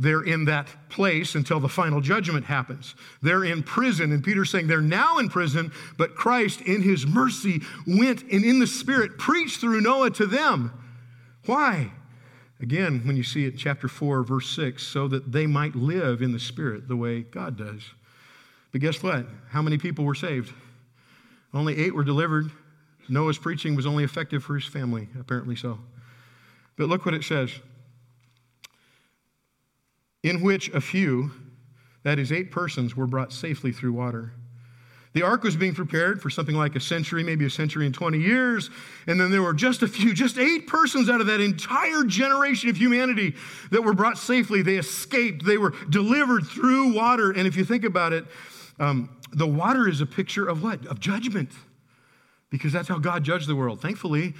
They're in that place until the final judgment happens. They're in prison, and Peter's saying they're now in prison, but Christ, in his mercy, went and in the Spirit preached through Noah to them. Why? Again, when you see it, chapter 4, verse 6, so that they might live in the Spirit the way God does. But guess what? How many people were saved? Only eight were delivered. Noah's preaching was only effective for his family, apparently so. But look what it says in which a few, that is, eight persons, were brought safely through water. The ark was being prepared for something like a century, maybe a century and 20 years. And then there were just a few, just eight persons out of that entire generation of humanity that were brought safely. They escaped, they were delivered through water. And if you think about it, um, the water is a picture of what? Of judgment. Because that's how God judged the world. Thankfully,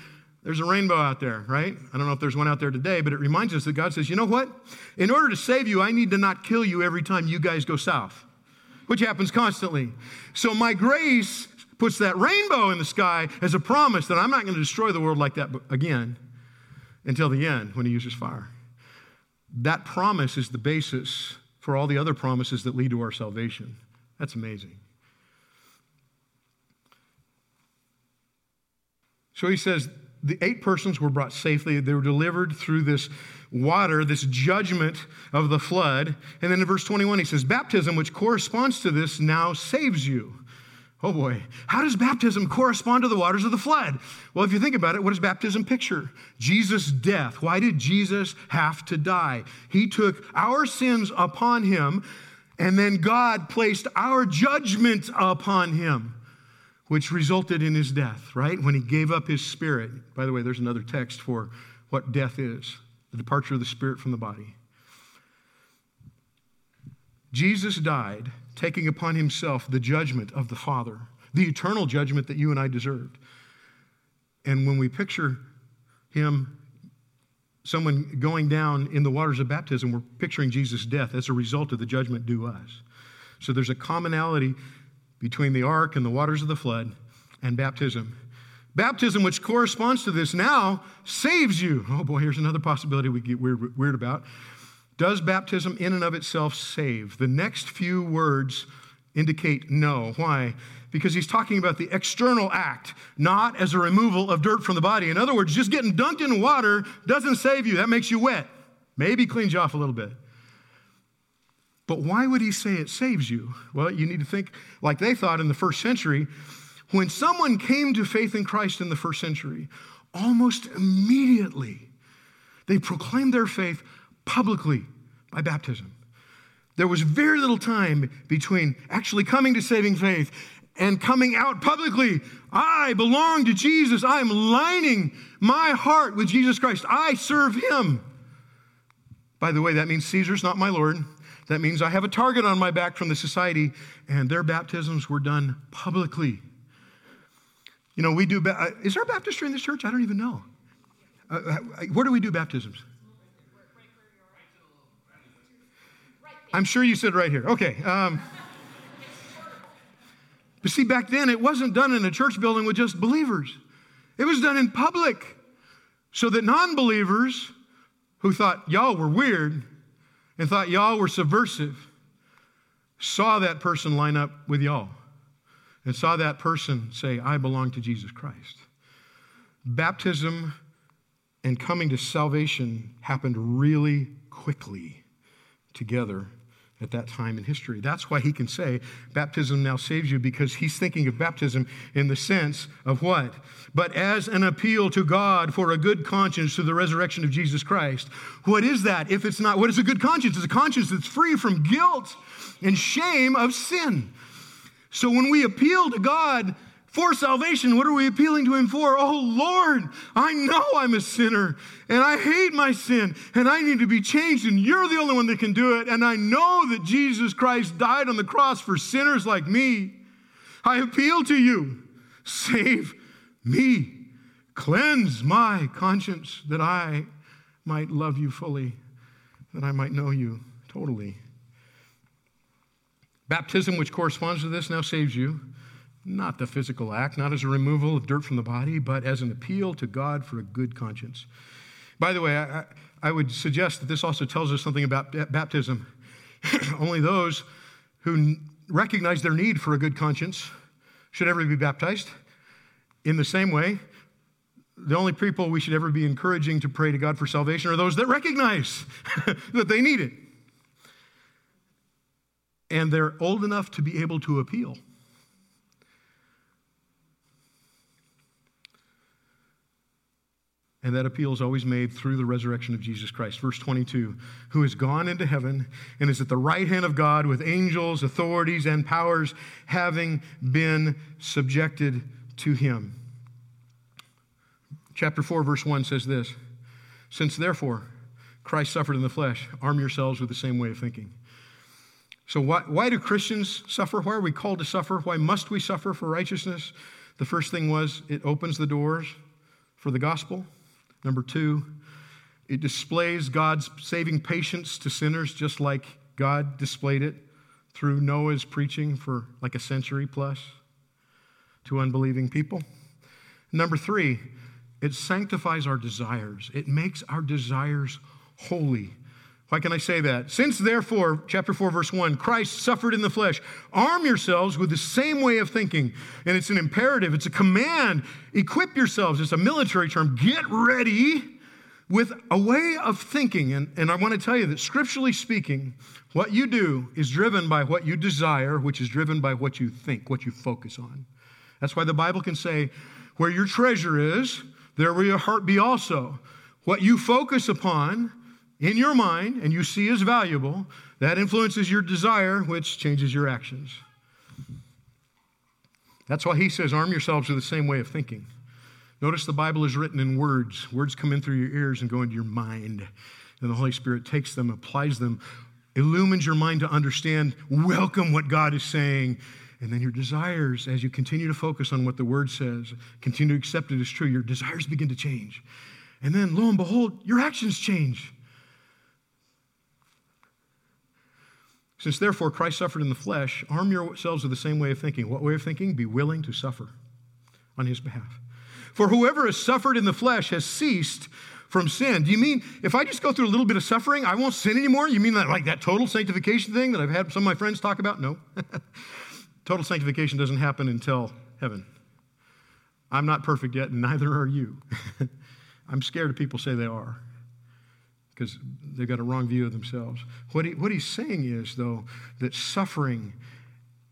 there's a rainbow out there, right? I don't know if there's one out there today, but it reminds us that God says, you know what? In order to save you, I need to not kill you every time you guys go south, which happens constantly. So my grace puts that rainbow in the sky as a promise that I'm not going to destroy the world like that again until the end when he uses fire. That promise is the basis for all the other promises that lead to our salvation. That's amazing. So he says the eight persons were brought safely. They were delivered through this water, this judgment of the flood. And then in verse 21, he says, Baptism, which corresponds to this, now saves you. Oh boy, how does baptism correspond to the waters of the flood? Well, if you think about it, what does baptism picture? Jesus' death. Why did Jesus have to die? He took our sins upon him, and then God placed our judgment upon him, which resulted in his death, right? When he gave up his spirit. By the way, there's another text for what death is the departure of the spirit from the body. Jesus died, taking upon himself the judgment of the Father, the eternal judgment that you and I deserved. And when we picture him, someone going down in the waters of baptism, we're picturing Jesus' death as a result of the judgment due us. So there's a commonality between the ark and the waters of the flood and baptism. Baptism, which corresponds to this now, saves you. Oh boy, here's another possibility we get weird, weird about. Does baptism in and of itself save? The next few words indicate no. Why? Because he's talking about the external act, not as a removal of dirt from the body. In other words, just getting dunked in water doesn't save you. That makes you wet. Maybe cleans you off a little bit. But why would he say it saves you? Well, you need to think like they thought in the first century. When someone came to faith in Christ in the first century, almost immediately they proclaimed their faith publicly by baptism. There was very little time between actually coming to saving faith and coming out publicly. I belong to Jesus. I'm lining my heart with Jesus Christ. I serve him. By the way, that means Caesar's not my Lord. That means I have a target on my back from the society, and their baptisms were done publicly. You know, we do, ba- is there a baptistry in this church? I don't even know. Uh, uh where do we do baptisms? I'm sure you said right here. Okay. Um, but see, back then it wasn't done in a church building with just believers, it was done in public so that non believers who thought y'all were weird and thought y'all were subversive saw that person line up with y'all and saw that person say, I belong to Jesus Christ. Baptism and coming to salvation happened really quickly together at that time in history. That's why he can say baptism now saves you because he's thinking of baptism in the sense of what? But as an appeal to God for a good conscience through the resurrection of Jesus Christ. What is that if it's not? What is a good conscience? It's a conscience that's free from guilt and shame of sin. So when we appeal to God for salvation, what are we appealing to Him for? Oh Lord, I know I'm a sinner and I hate my sin and I need to be changed, and you're the only one that can do it. And I know that Jesus Christ died on the cross for sinners like me. I appeal to you, save me, cleanse my conscience that I might love you fully, that I might know you totally. Baptism, which corresponds to this, now saves you not the physical act, not as a removal of dirt from the body, but as an appeal to God for a good conscience. By the way, I, I would suggest that this also tells us something about baptism. Only those who recognize their need for a good conscience should ever be baptized. In the same way, the only people we should ever be encouraging to pray to God for salvation are those that recognize that they need it. And they're old enough to be able to appeal. And that appeal is always made through the resurrection of Jesus Christ. Verse 22 Who has gone into heaven and is at the right hand of God with angels, authorities, and powers having been subjected to him. Chapter 4, verse 1 says this Since therefore Christ suffered in the flesh, arm yourselves with the same way of thinking. So, why, why do Christians suffer? Why are we called to suffer? Why must we suffer for righteousness? The first thing was it opens the doors for the gospel. Number two, it displays God's saving patience to sinners, just like God displayed it through Noah's preaching for like a century plus to unbelieving people. Number three, it sanctifies our desires, it makes our desires holy. Why can I say that? Since therefore, chapter 4, verse 1, Christ suffered in the flesh, arm yourselves with the same way of thinking. And it's an imperative, it's a command. Equip yourselves. It's a military term. Get ready with a way of thinking. And, and I want to tell you that scripturally speaking, what you do is driven by what you desire, which is driven by what you think, what you focus on. That's why the Bible can say, where your treasure is, there will your heart be also. What you focus upon in your mind and you see as valuable, that influences your desire, which changes your actions. That's why he says, arm yourselves with the same way of thinking. Notice the Bible is written in words. Words come in through your ears and go into your mind. And the Holy Spirit takes them, applies them, illumines your mind to understand, welcome what God is saying. And then your desires, as you continue to focus on what the Word says, continue to accept it as true, your desires begin to change. And then, lo and behold, your actions change. Since therefore Christ suffered in the flesh, arm yourselves with the same way of thinking. What way of thinking? Be willing to suffer on his behalf. For whoever has suffered in the flesh has ceased from sin. Do you mean if I just go through a little bit of suffering, I won't sin anymore? You mean that like that total sanctification thing that I've had some of my friends talk about? No. total sanctification doesn't happen until heaven. I'm not perfect yet, and neither are you. I'm scared of people say they are because they've got a wrong view of themselves. What, he, what he's saying is, though, that suffering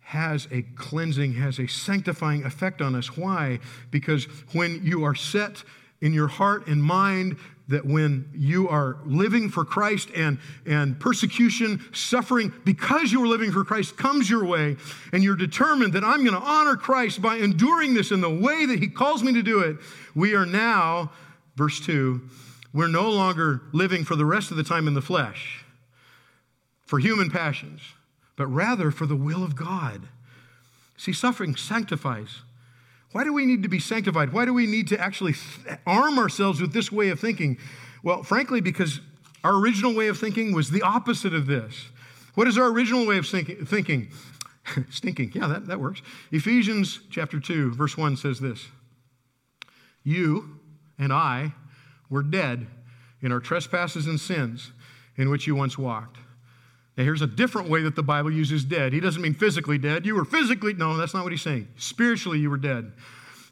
has a cleansing, has a sanctifying effect on us. Why? Because when you are set in your heart and mind that when you are living for Christ and, and persecution, suffering because you are living for Christ comes your way, and you're determined that I'm going to honor Christ by enduring this in the way that He calls me to do it, we are now, verse 2, we're no longer living for the rest of the time in the flesh, for human passions, but rather for the will of God. See, suffering sanctifies. Why do we need to be sanctified? Why do we need to actually arm ourselves with this way of thinking? Well, frankly, because our original way of thinking was the opposite of this. What is our original way of thinking? Stinking. Yeah, that, that works. Ephesians chapter 2, verse 1 says this You and I were dead in our trespasses and sins in which you once walked. Now, here's a different way that the Bible uses dead. He doesn't mean physically dead. You were physically, no, that's not what he's saying. Spiritually, you were dead.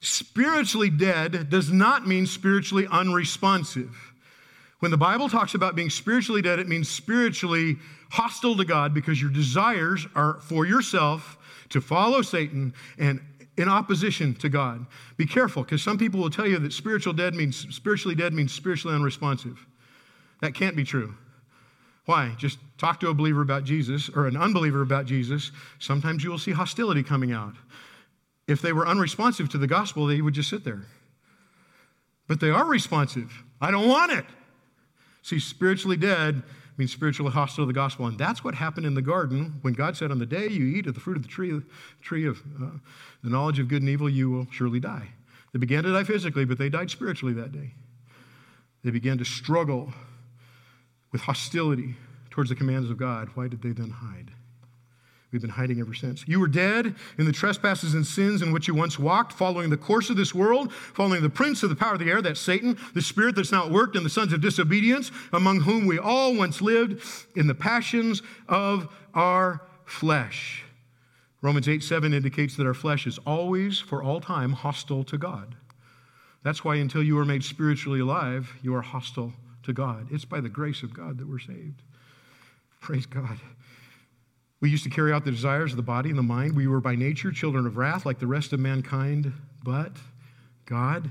Spiritually dead does not mean spiritually unresponsive. When the Bible talks about being spiritually dead, it means spiritually hostile to God because your desires are for yourself to follow Satan and in opposition to God. Be careful because some people will tell you that spiritual dead means spiritually dead means spiritually unresponsive. That can't be true. Why? Just talk to a believer about Jesus or an unbeliever about Jesus. Sometimes you will see hostility coming out. If they were unresponsive to the gospel, they would just sit there. But they are responsive. I don't want it. See, spiritually dead means spiritually hostile to the gospel. And that's what happened in the garden when God said, On the day you eat of the fruit of the tree, tree of uh, the knowledge of good and evil, you will surely die. They began to die physically, but they died spiritually that day. They began to struggle with hostility towards the commands of God. Why did they then hide? We've been hiding ever since. You were dead in the trespasses and sins in which you once walked, following the course of this world, following the prince of the power of the air, that's Satan, the spirit that's now at work in the sons of disobedience, among whom we all once lived in the passions of our flesh. Romans 8 7 indicates that our flesh is always, for all time, hostile to God. That's why until you are made spiritually alive, you are hostile to God. It's by the grace of God that we're saved. Praise God. We used to carry out the desires of the body and the mind. We were by nature children of wrath like the rest of mankind, but God,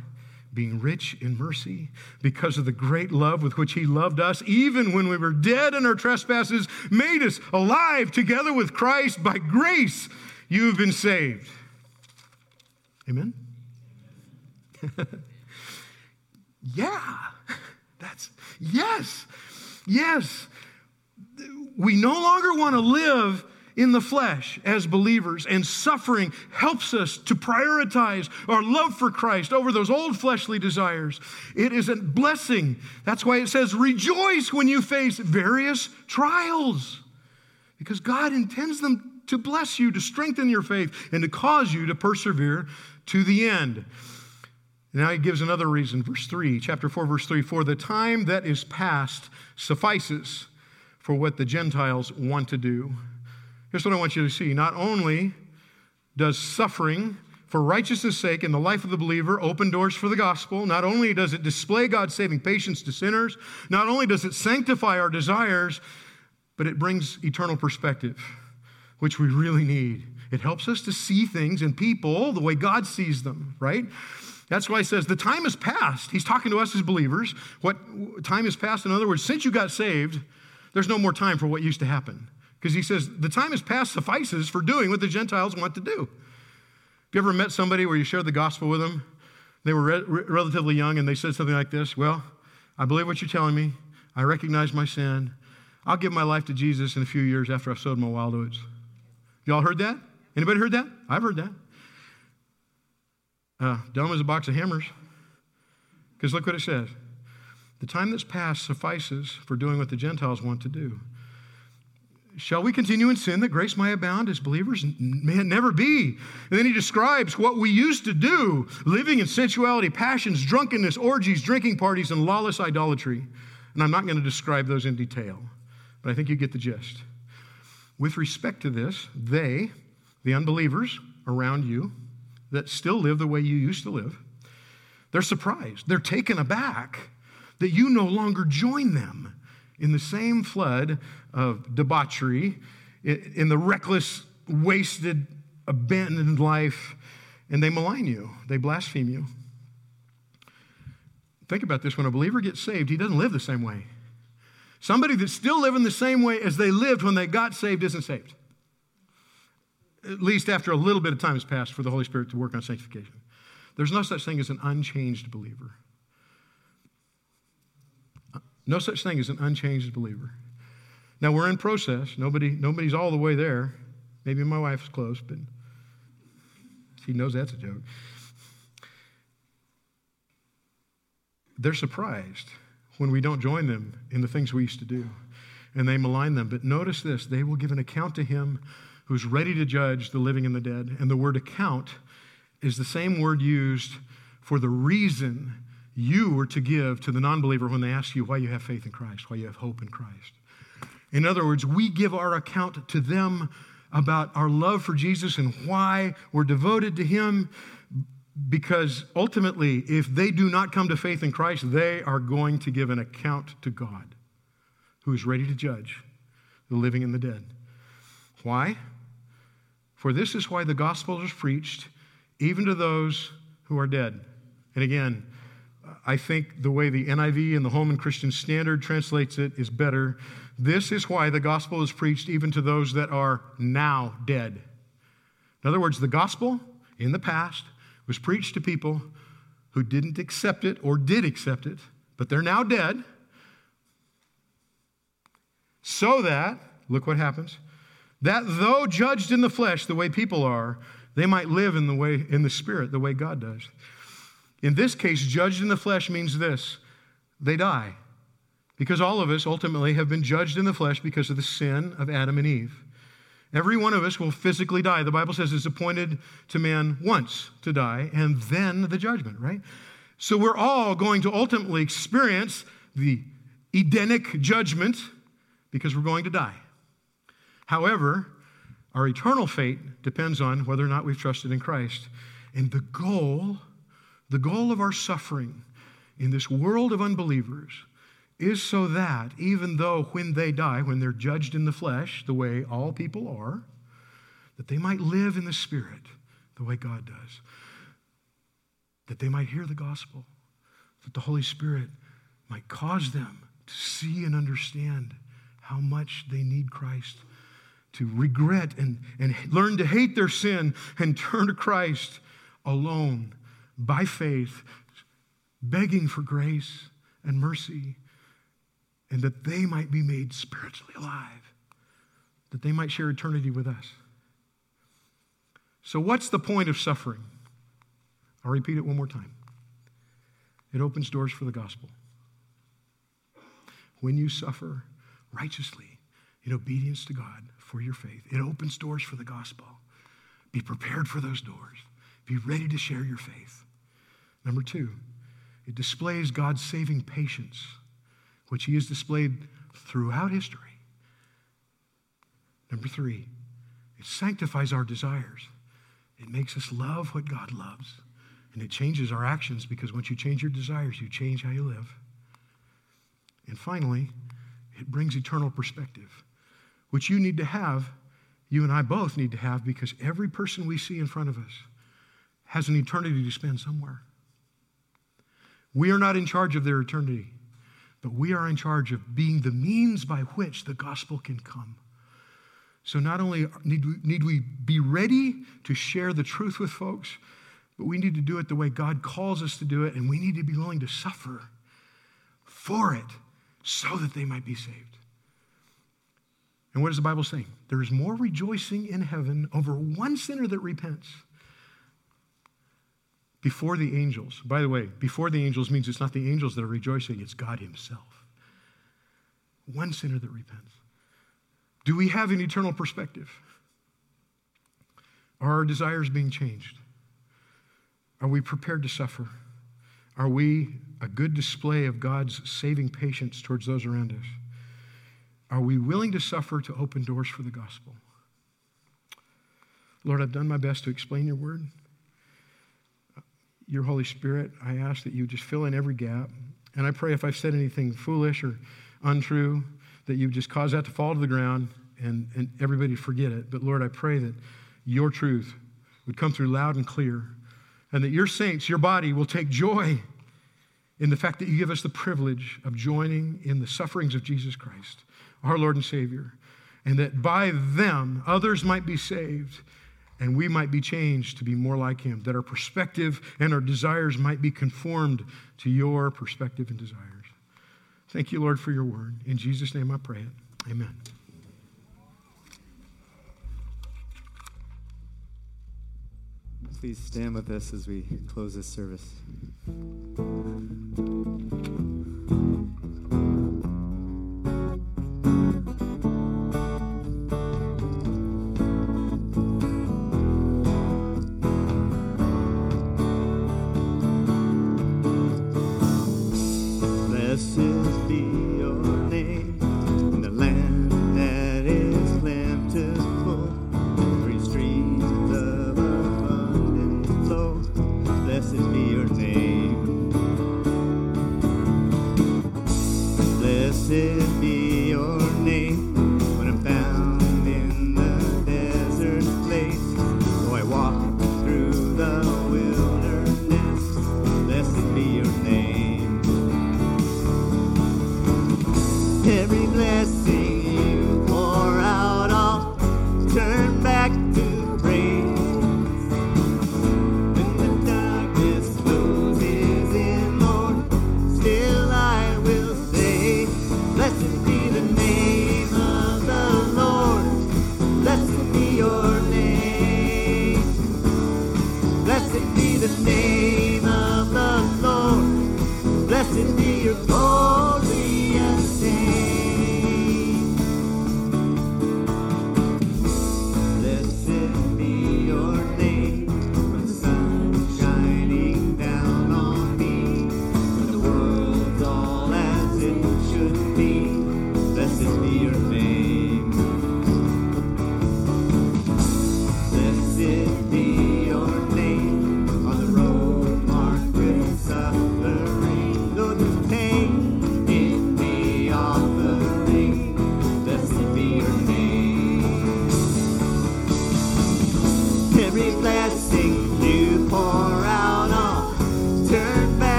being rich in mercy, because of the great love with which He loved us, even when we were dead in our trespasses, made us alive together with Christ. By grace, you have been saved. Amen? yeah. That's, yes. Yes we no longer want to live in the flesh as believers, and suffering helps us to prioritize our love for Christ over those old fleshly desires. It is a blessing. That's why it says, rejoice when you face various trials, because God intends them to bless you, to strengthen your faith, and to cause you to persevere to the end. Now he gives another reason, verse 3, chapter 4, verse 3 For the time that is past suffices for what the Gentiles want to do. Here's what I want you to see. Not only does suffering for righteousness' sake in the life of the believer open doors for the gospel, not only does it display God's saving patience to sinners, not only does it sanctify our desires, but it brings eternal perspective, which we really need. It helps us to see things and people the way God sees them, right? That's why he says the time has passed. He's talking to us as believers. What time has passed? In other words, since you got saved, there's no more time for what used to happen. Because he says the time has passed suffices for doing what the Gentiles want to do. Have you ever met somebody where you shared the gospel with them? They were re- relatively young and they said something like this Well, I believe what you're telling me. I recognize my sin. I'll give my life to Jesus in a few years after I've sowed my wild oats. Y'all heard that? Anybody heard that? I've heard that. Uh, dumb as a box of hammers. Because look what it says. The time that's passed suffices for doing what the Gentiles want to do. Shall we continue in sin that grace may abound as believers? May it never be. And then he describes what we used to do living in sensuality, passions, drunkenness, orgies, drinking parties, and lawless idolatry. And I'm not going to describe those in detail, but I think you get the gist. With respect to this, they, the unbelievers around you that still live the way you used to live, they're surprised. They're taken aback that you no longer join them in the same flood of debauchery, in the reckless, wasted, abandoned life, and they malign you, they blaspheme you. Think about this when a believer gets saved, he doesn't live the same way. Somebody that's still living the same way as they lived when they got saved isn't saved. At least after a little bit of time has passed for the Holy Spirit to work on sanctification. There's no such thing as an unchanged believer. No such thing as an unchanged believer. Now we're in process. Nobody, nobody's all the way there. Maybe my wife's close, but she knows that's a joke. They're surprised when we don't join them in the things we used to do, and they malign them. But notice this they will give an account to him who's ready to judge the living and the dead. And the word account is the same word used for the reason you were to give to the non believer when they ask you why you have faith in Christ, why you have hope in Christ. In other words, we give our account to them about our love for Jesus and why we're devoted to Him because ultimately, if they do not come to faith in Christ, they are going to give an account to God, who is ready to judge the living and the dead. Why? For this is why the gospel is preached even to those who are dead. And again, I think the way the NIV and the Holman Christian Standard translates it is better. This is why the gospel is preached even to those that are now dead. In other words, the gospel in the past was preached to people who didn't accept it or did accept it, but they're now dead. So that, look what happens, that though judged in the flesh the way people are, they might live in the way in the spirit the way God does. In this case, judged in the flesh means this they die. Because all of us ultimately have been judged in the flesh because of the sin of Adam and Eve. Every one of us will physically die. The Bible says it's appointed to man once to die and then the judgment, right? So we're all going to ultimately experience the Edenic judgment because we're going to die. However, our eternal fate depends on whether or not we've trusted in Christ. And the goal the goal of our suffering in this world of unbelievers is so that even though when they die, when they're judged in the flesh, the way all people are, that they might live in the Spirit the way God does. That they might hear the gospel, that the Holy Spirit might cause them to see and understand how much they need Christ, to regret and, and learn to hate their sin and turn to Christ alone by faith, begging for grace and mercy, and that they might be made spiritually alive, that they might share eternity with us. So, what's the point of suffering? I'll repeat it one more time. It opens doors for the gospel. When you suffer righteously in obedience to God for your faith, it opens doors for the gospel. Be prepared for those doors. Be ready to share your faith. Number two, it displays God's saving patience, which He has displayed throughout history Number three, it sanctifies our desires. It makes us love what God loves. And it changes our actions because once you change your desires, you change how you live. And finally, it brings eternal perspective, which you need to have, you and I both need to have, because every person we see in front of us has an eternity to spend somewhere. We are not in charge of their eternity, but we are in charge of being the means by which the gospel can come. So not only need we, need we be ready to share the truth with folks, but we need to do it the way God calls us to do it, and we need to be willing to suffer for it so that they might be saved. And what does the Bible say? There is more rejoicing in heaven over one sinner that repents before the angels. By the way, before the angels means it's not the angels that are rejoicing, it's God Himself. One sinner that repents. Do we have an eternal perspective? Are our desires being changed? Are we prepared to suffer? Are we a good display of God's saving patience towards those around us? Are we willing to suffer to open doors for the gospel? Lord, I've done my best to explain your word. Your Holy Spirit, I ask that you just fill in every gap. And I pray if I've said anything foolish or untrue, that you just cause that to fall to the ground and, and everybody forget it. But Lord, I pray that your truth would come through loud and clear, and that your saints, your body, will take joy in the fact that you give us the privilege of joining in the sufferings of Jesus Christ, our Lord and Savior, and that by them others might be saved and we might be changed to be more like Him, that our perspective and our desires might be conformed to your perspective and desires. Thank you, Lord, for your word. In Jesus' name I pray it. Amen. Please stand with us as we close this service.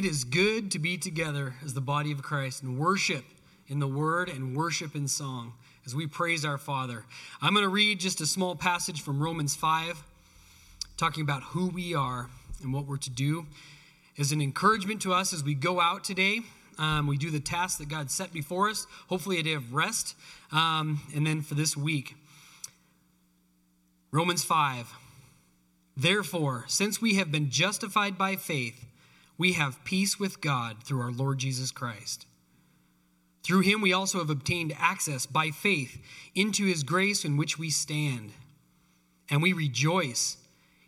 It is good to be together as the body of Christ and worship in the word and worship in song as we praise our Father. I'm going to read just a small passage from Romans 5, talking about who we are and what we're to do as an encouragement to us as we go out today. Um, we do the tasks that God set before us, hopefully, a day of rest, um, and then for this week. Romans 5. Therefore, since we have been justified by faith, we have peace with God through our Lord Jesus Christ. Through him, we also have obtained access by faith into his grace in which we stand. And we rejoice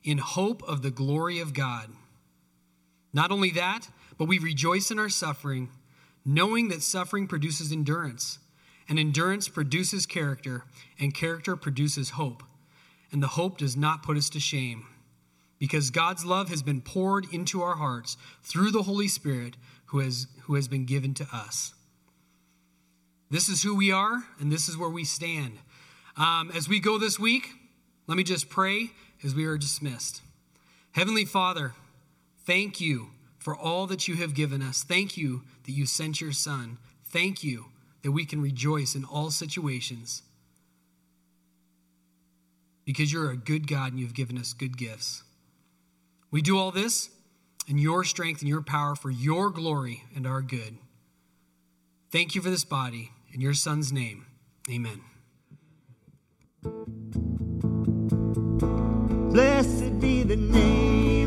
in hope of the glory of God. Not only that, but we rejoice in our suffering, knowing that suffering produces endurance, and endurance produces character, and character produces hope. And the hope does not put us to shame, because God's love has been poured into our hearts through the Holy Spirit who has, who has been given to us. This is who we are, and this is where we stand. Um, as we go this week, let me just pray as we are dismissed. Heavenly Father, thank you for all that you have given us. Thank you that you sent your Son. Thank you that we can rejoice in all situations because you're a good God and you've given us good gifts. We do all this in your strength and your power for your glory and our good. Thank you for this body. In your Son's name, amen. Blessed be the name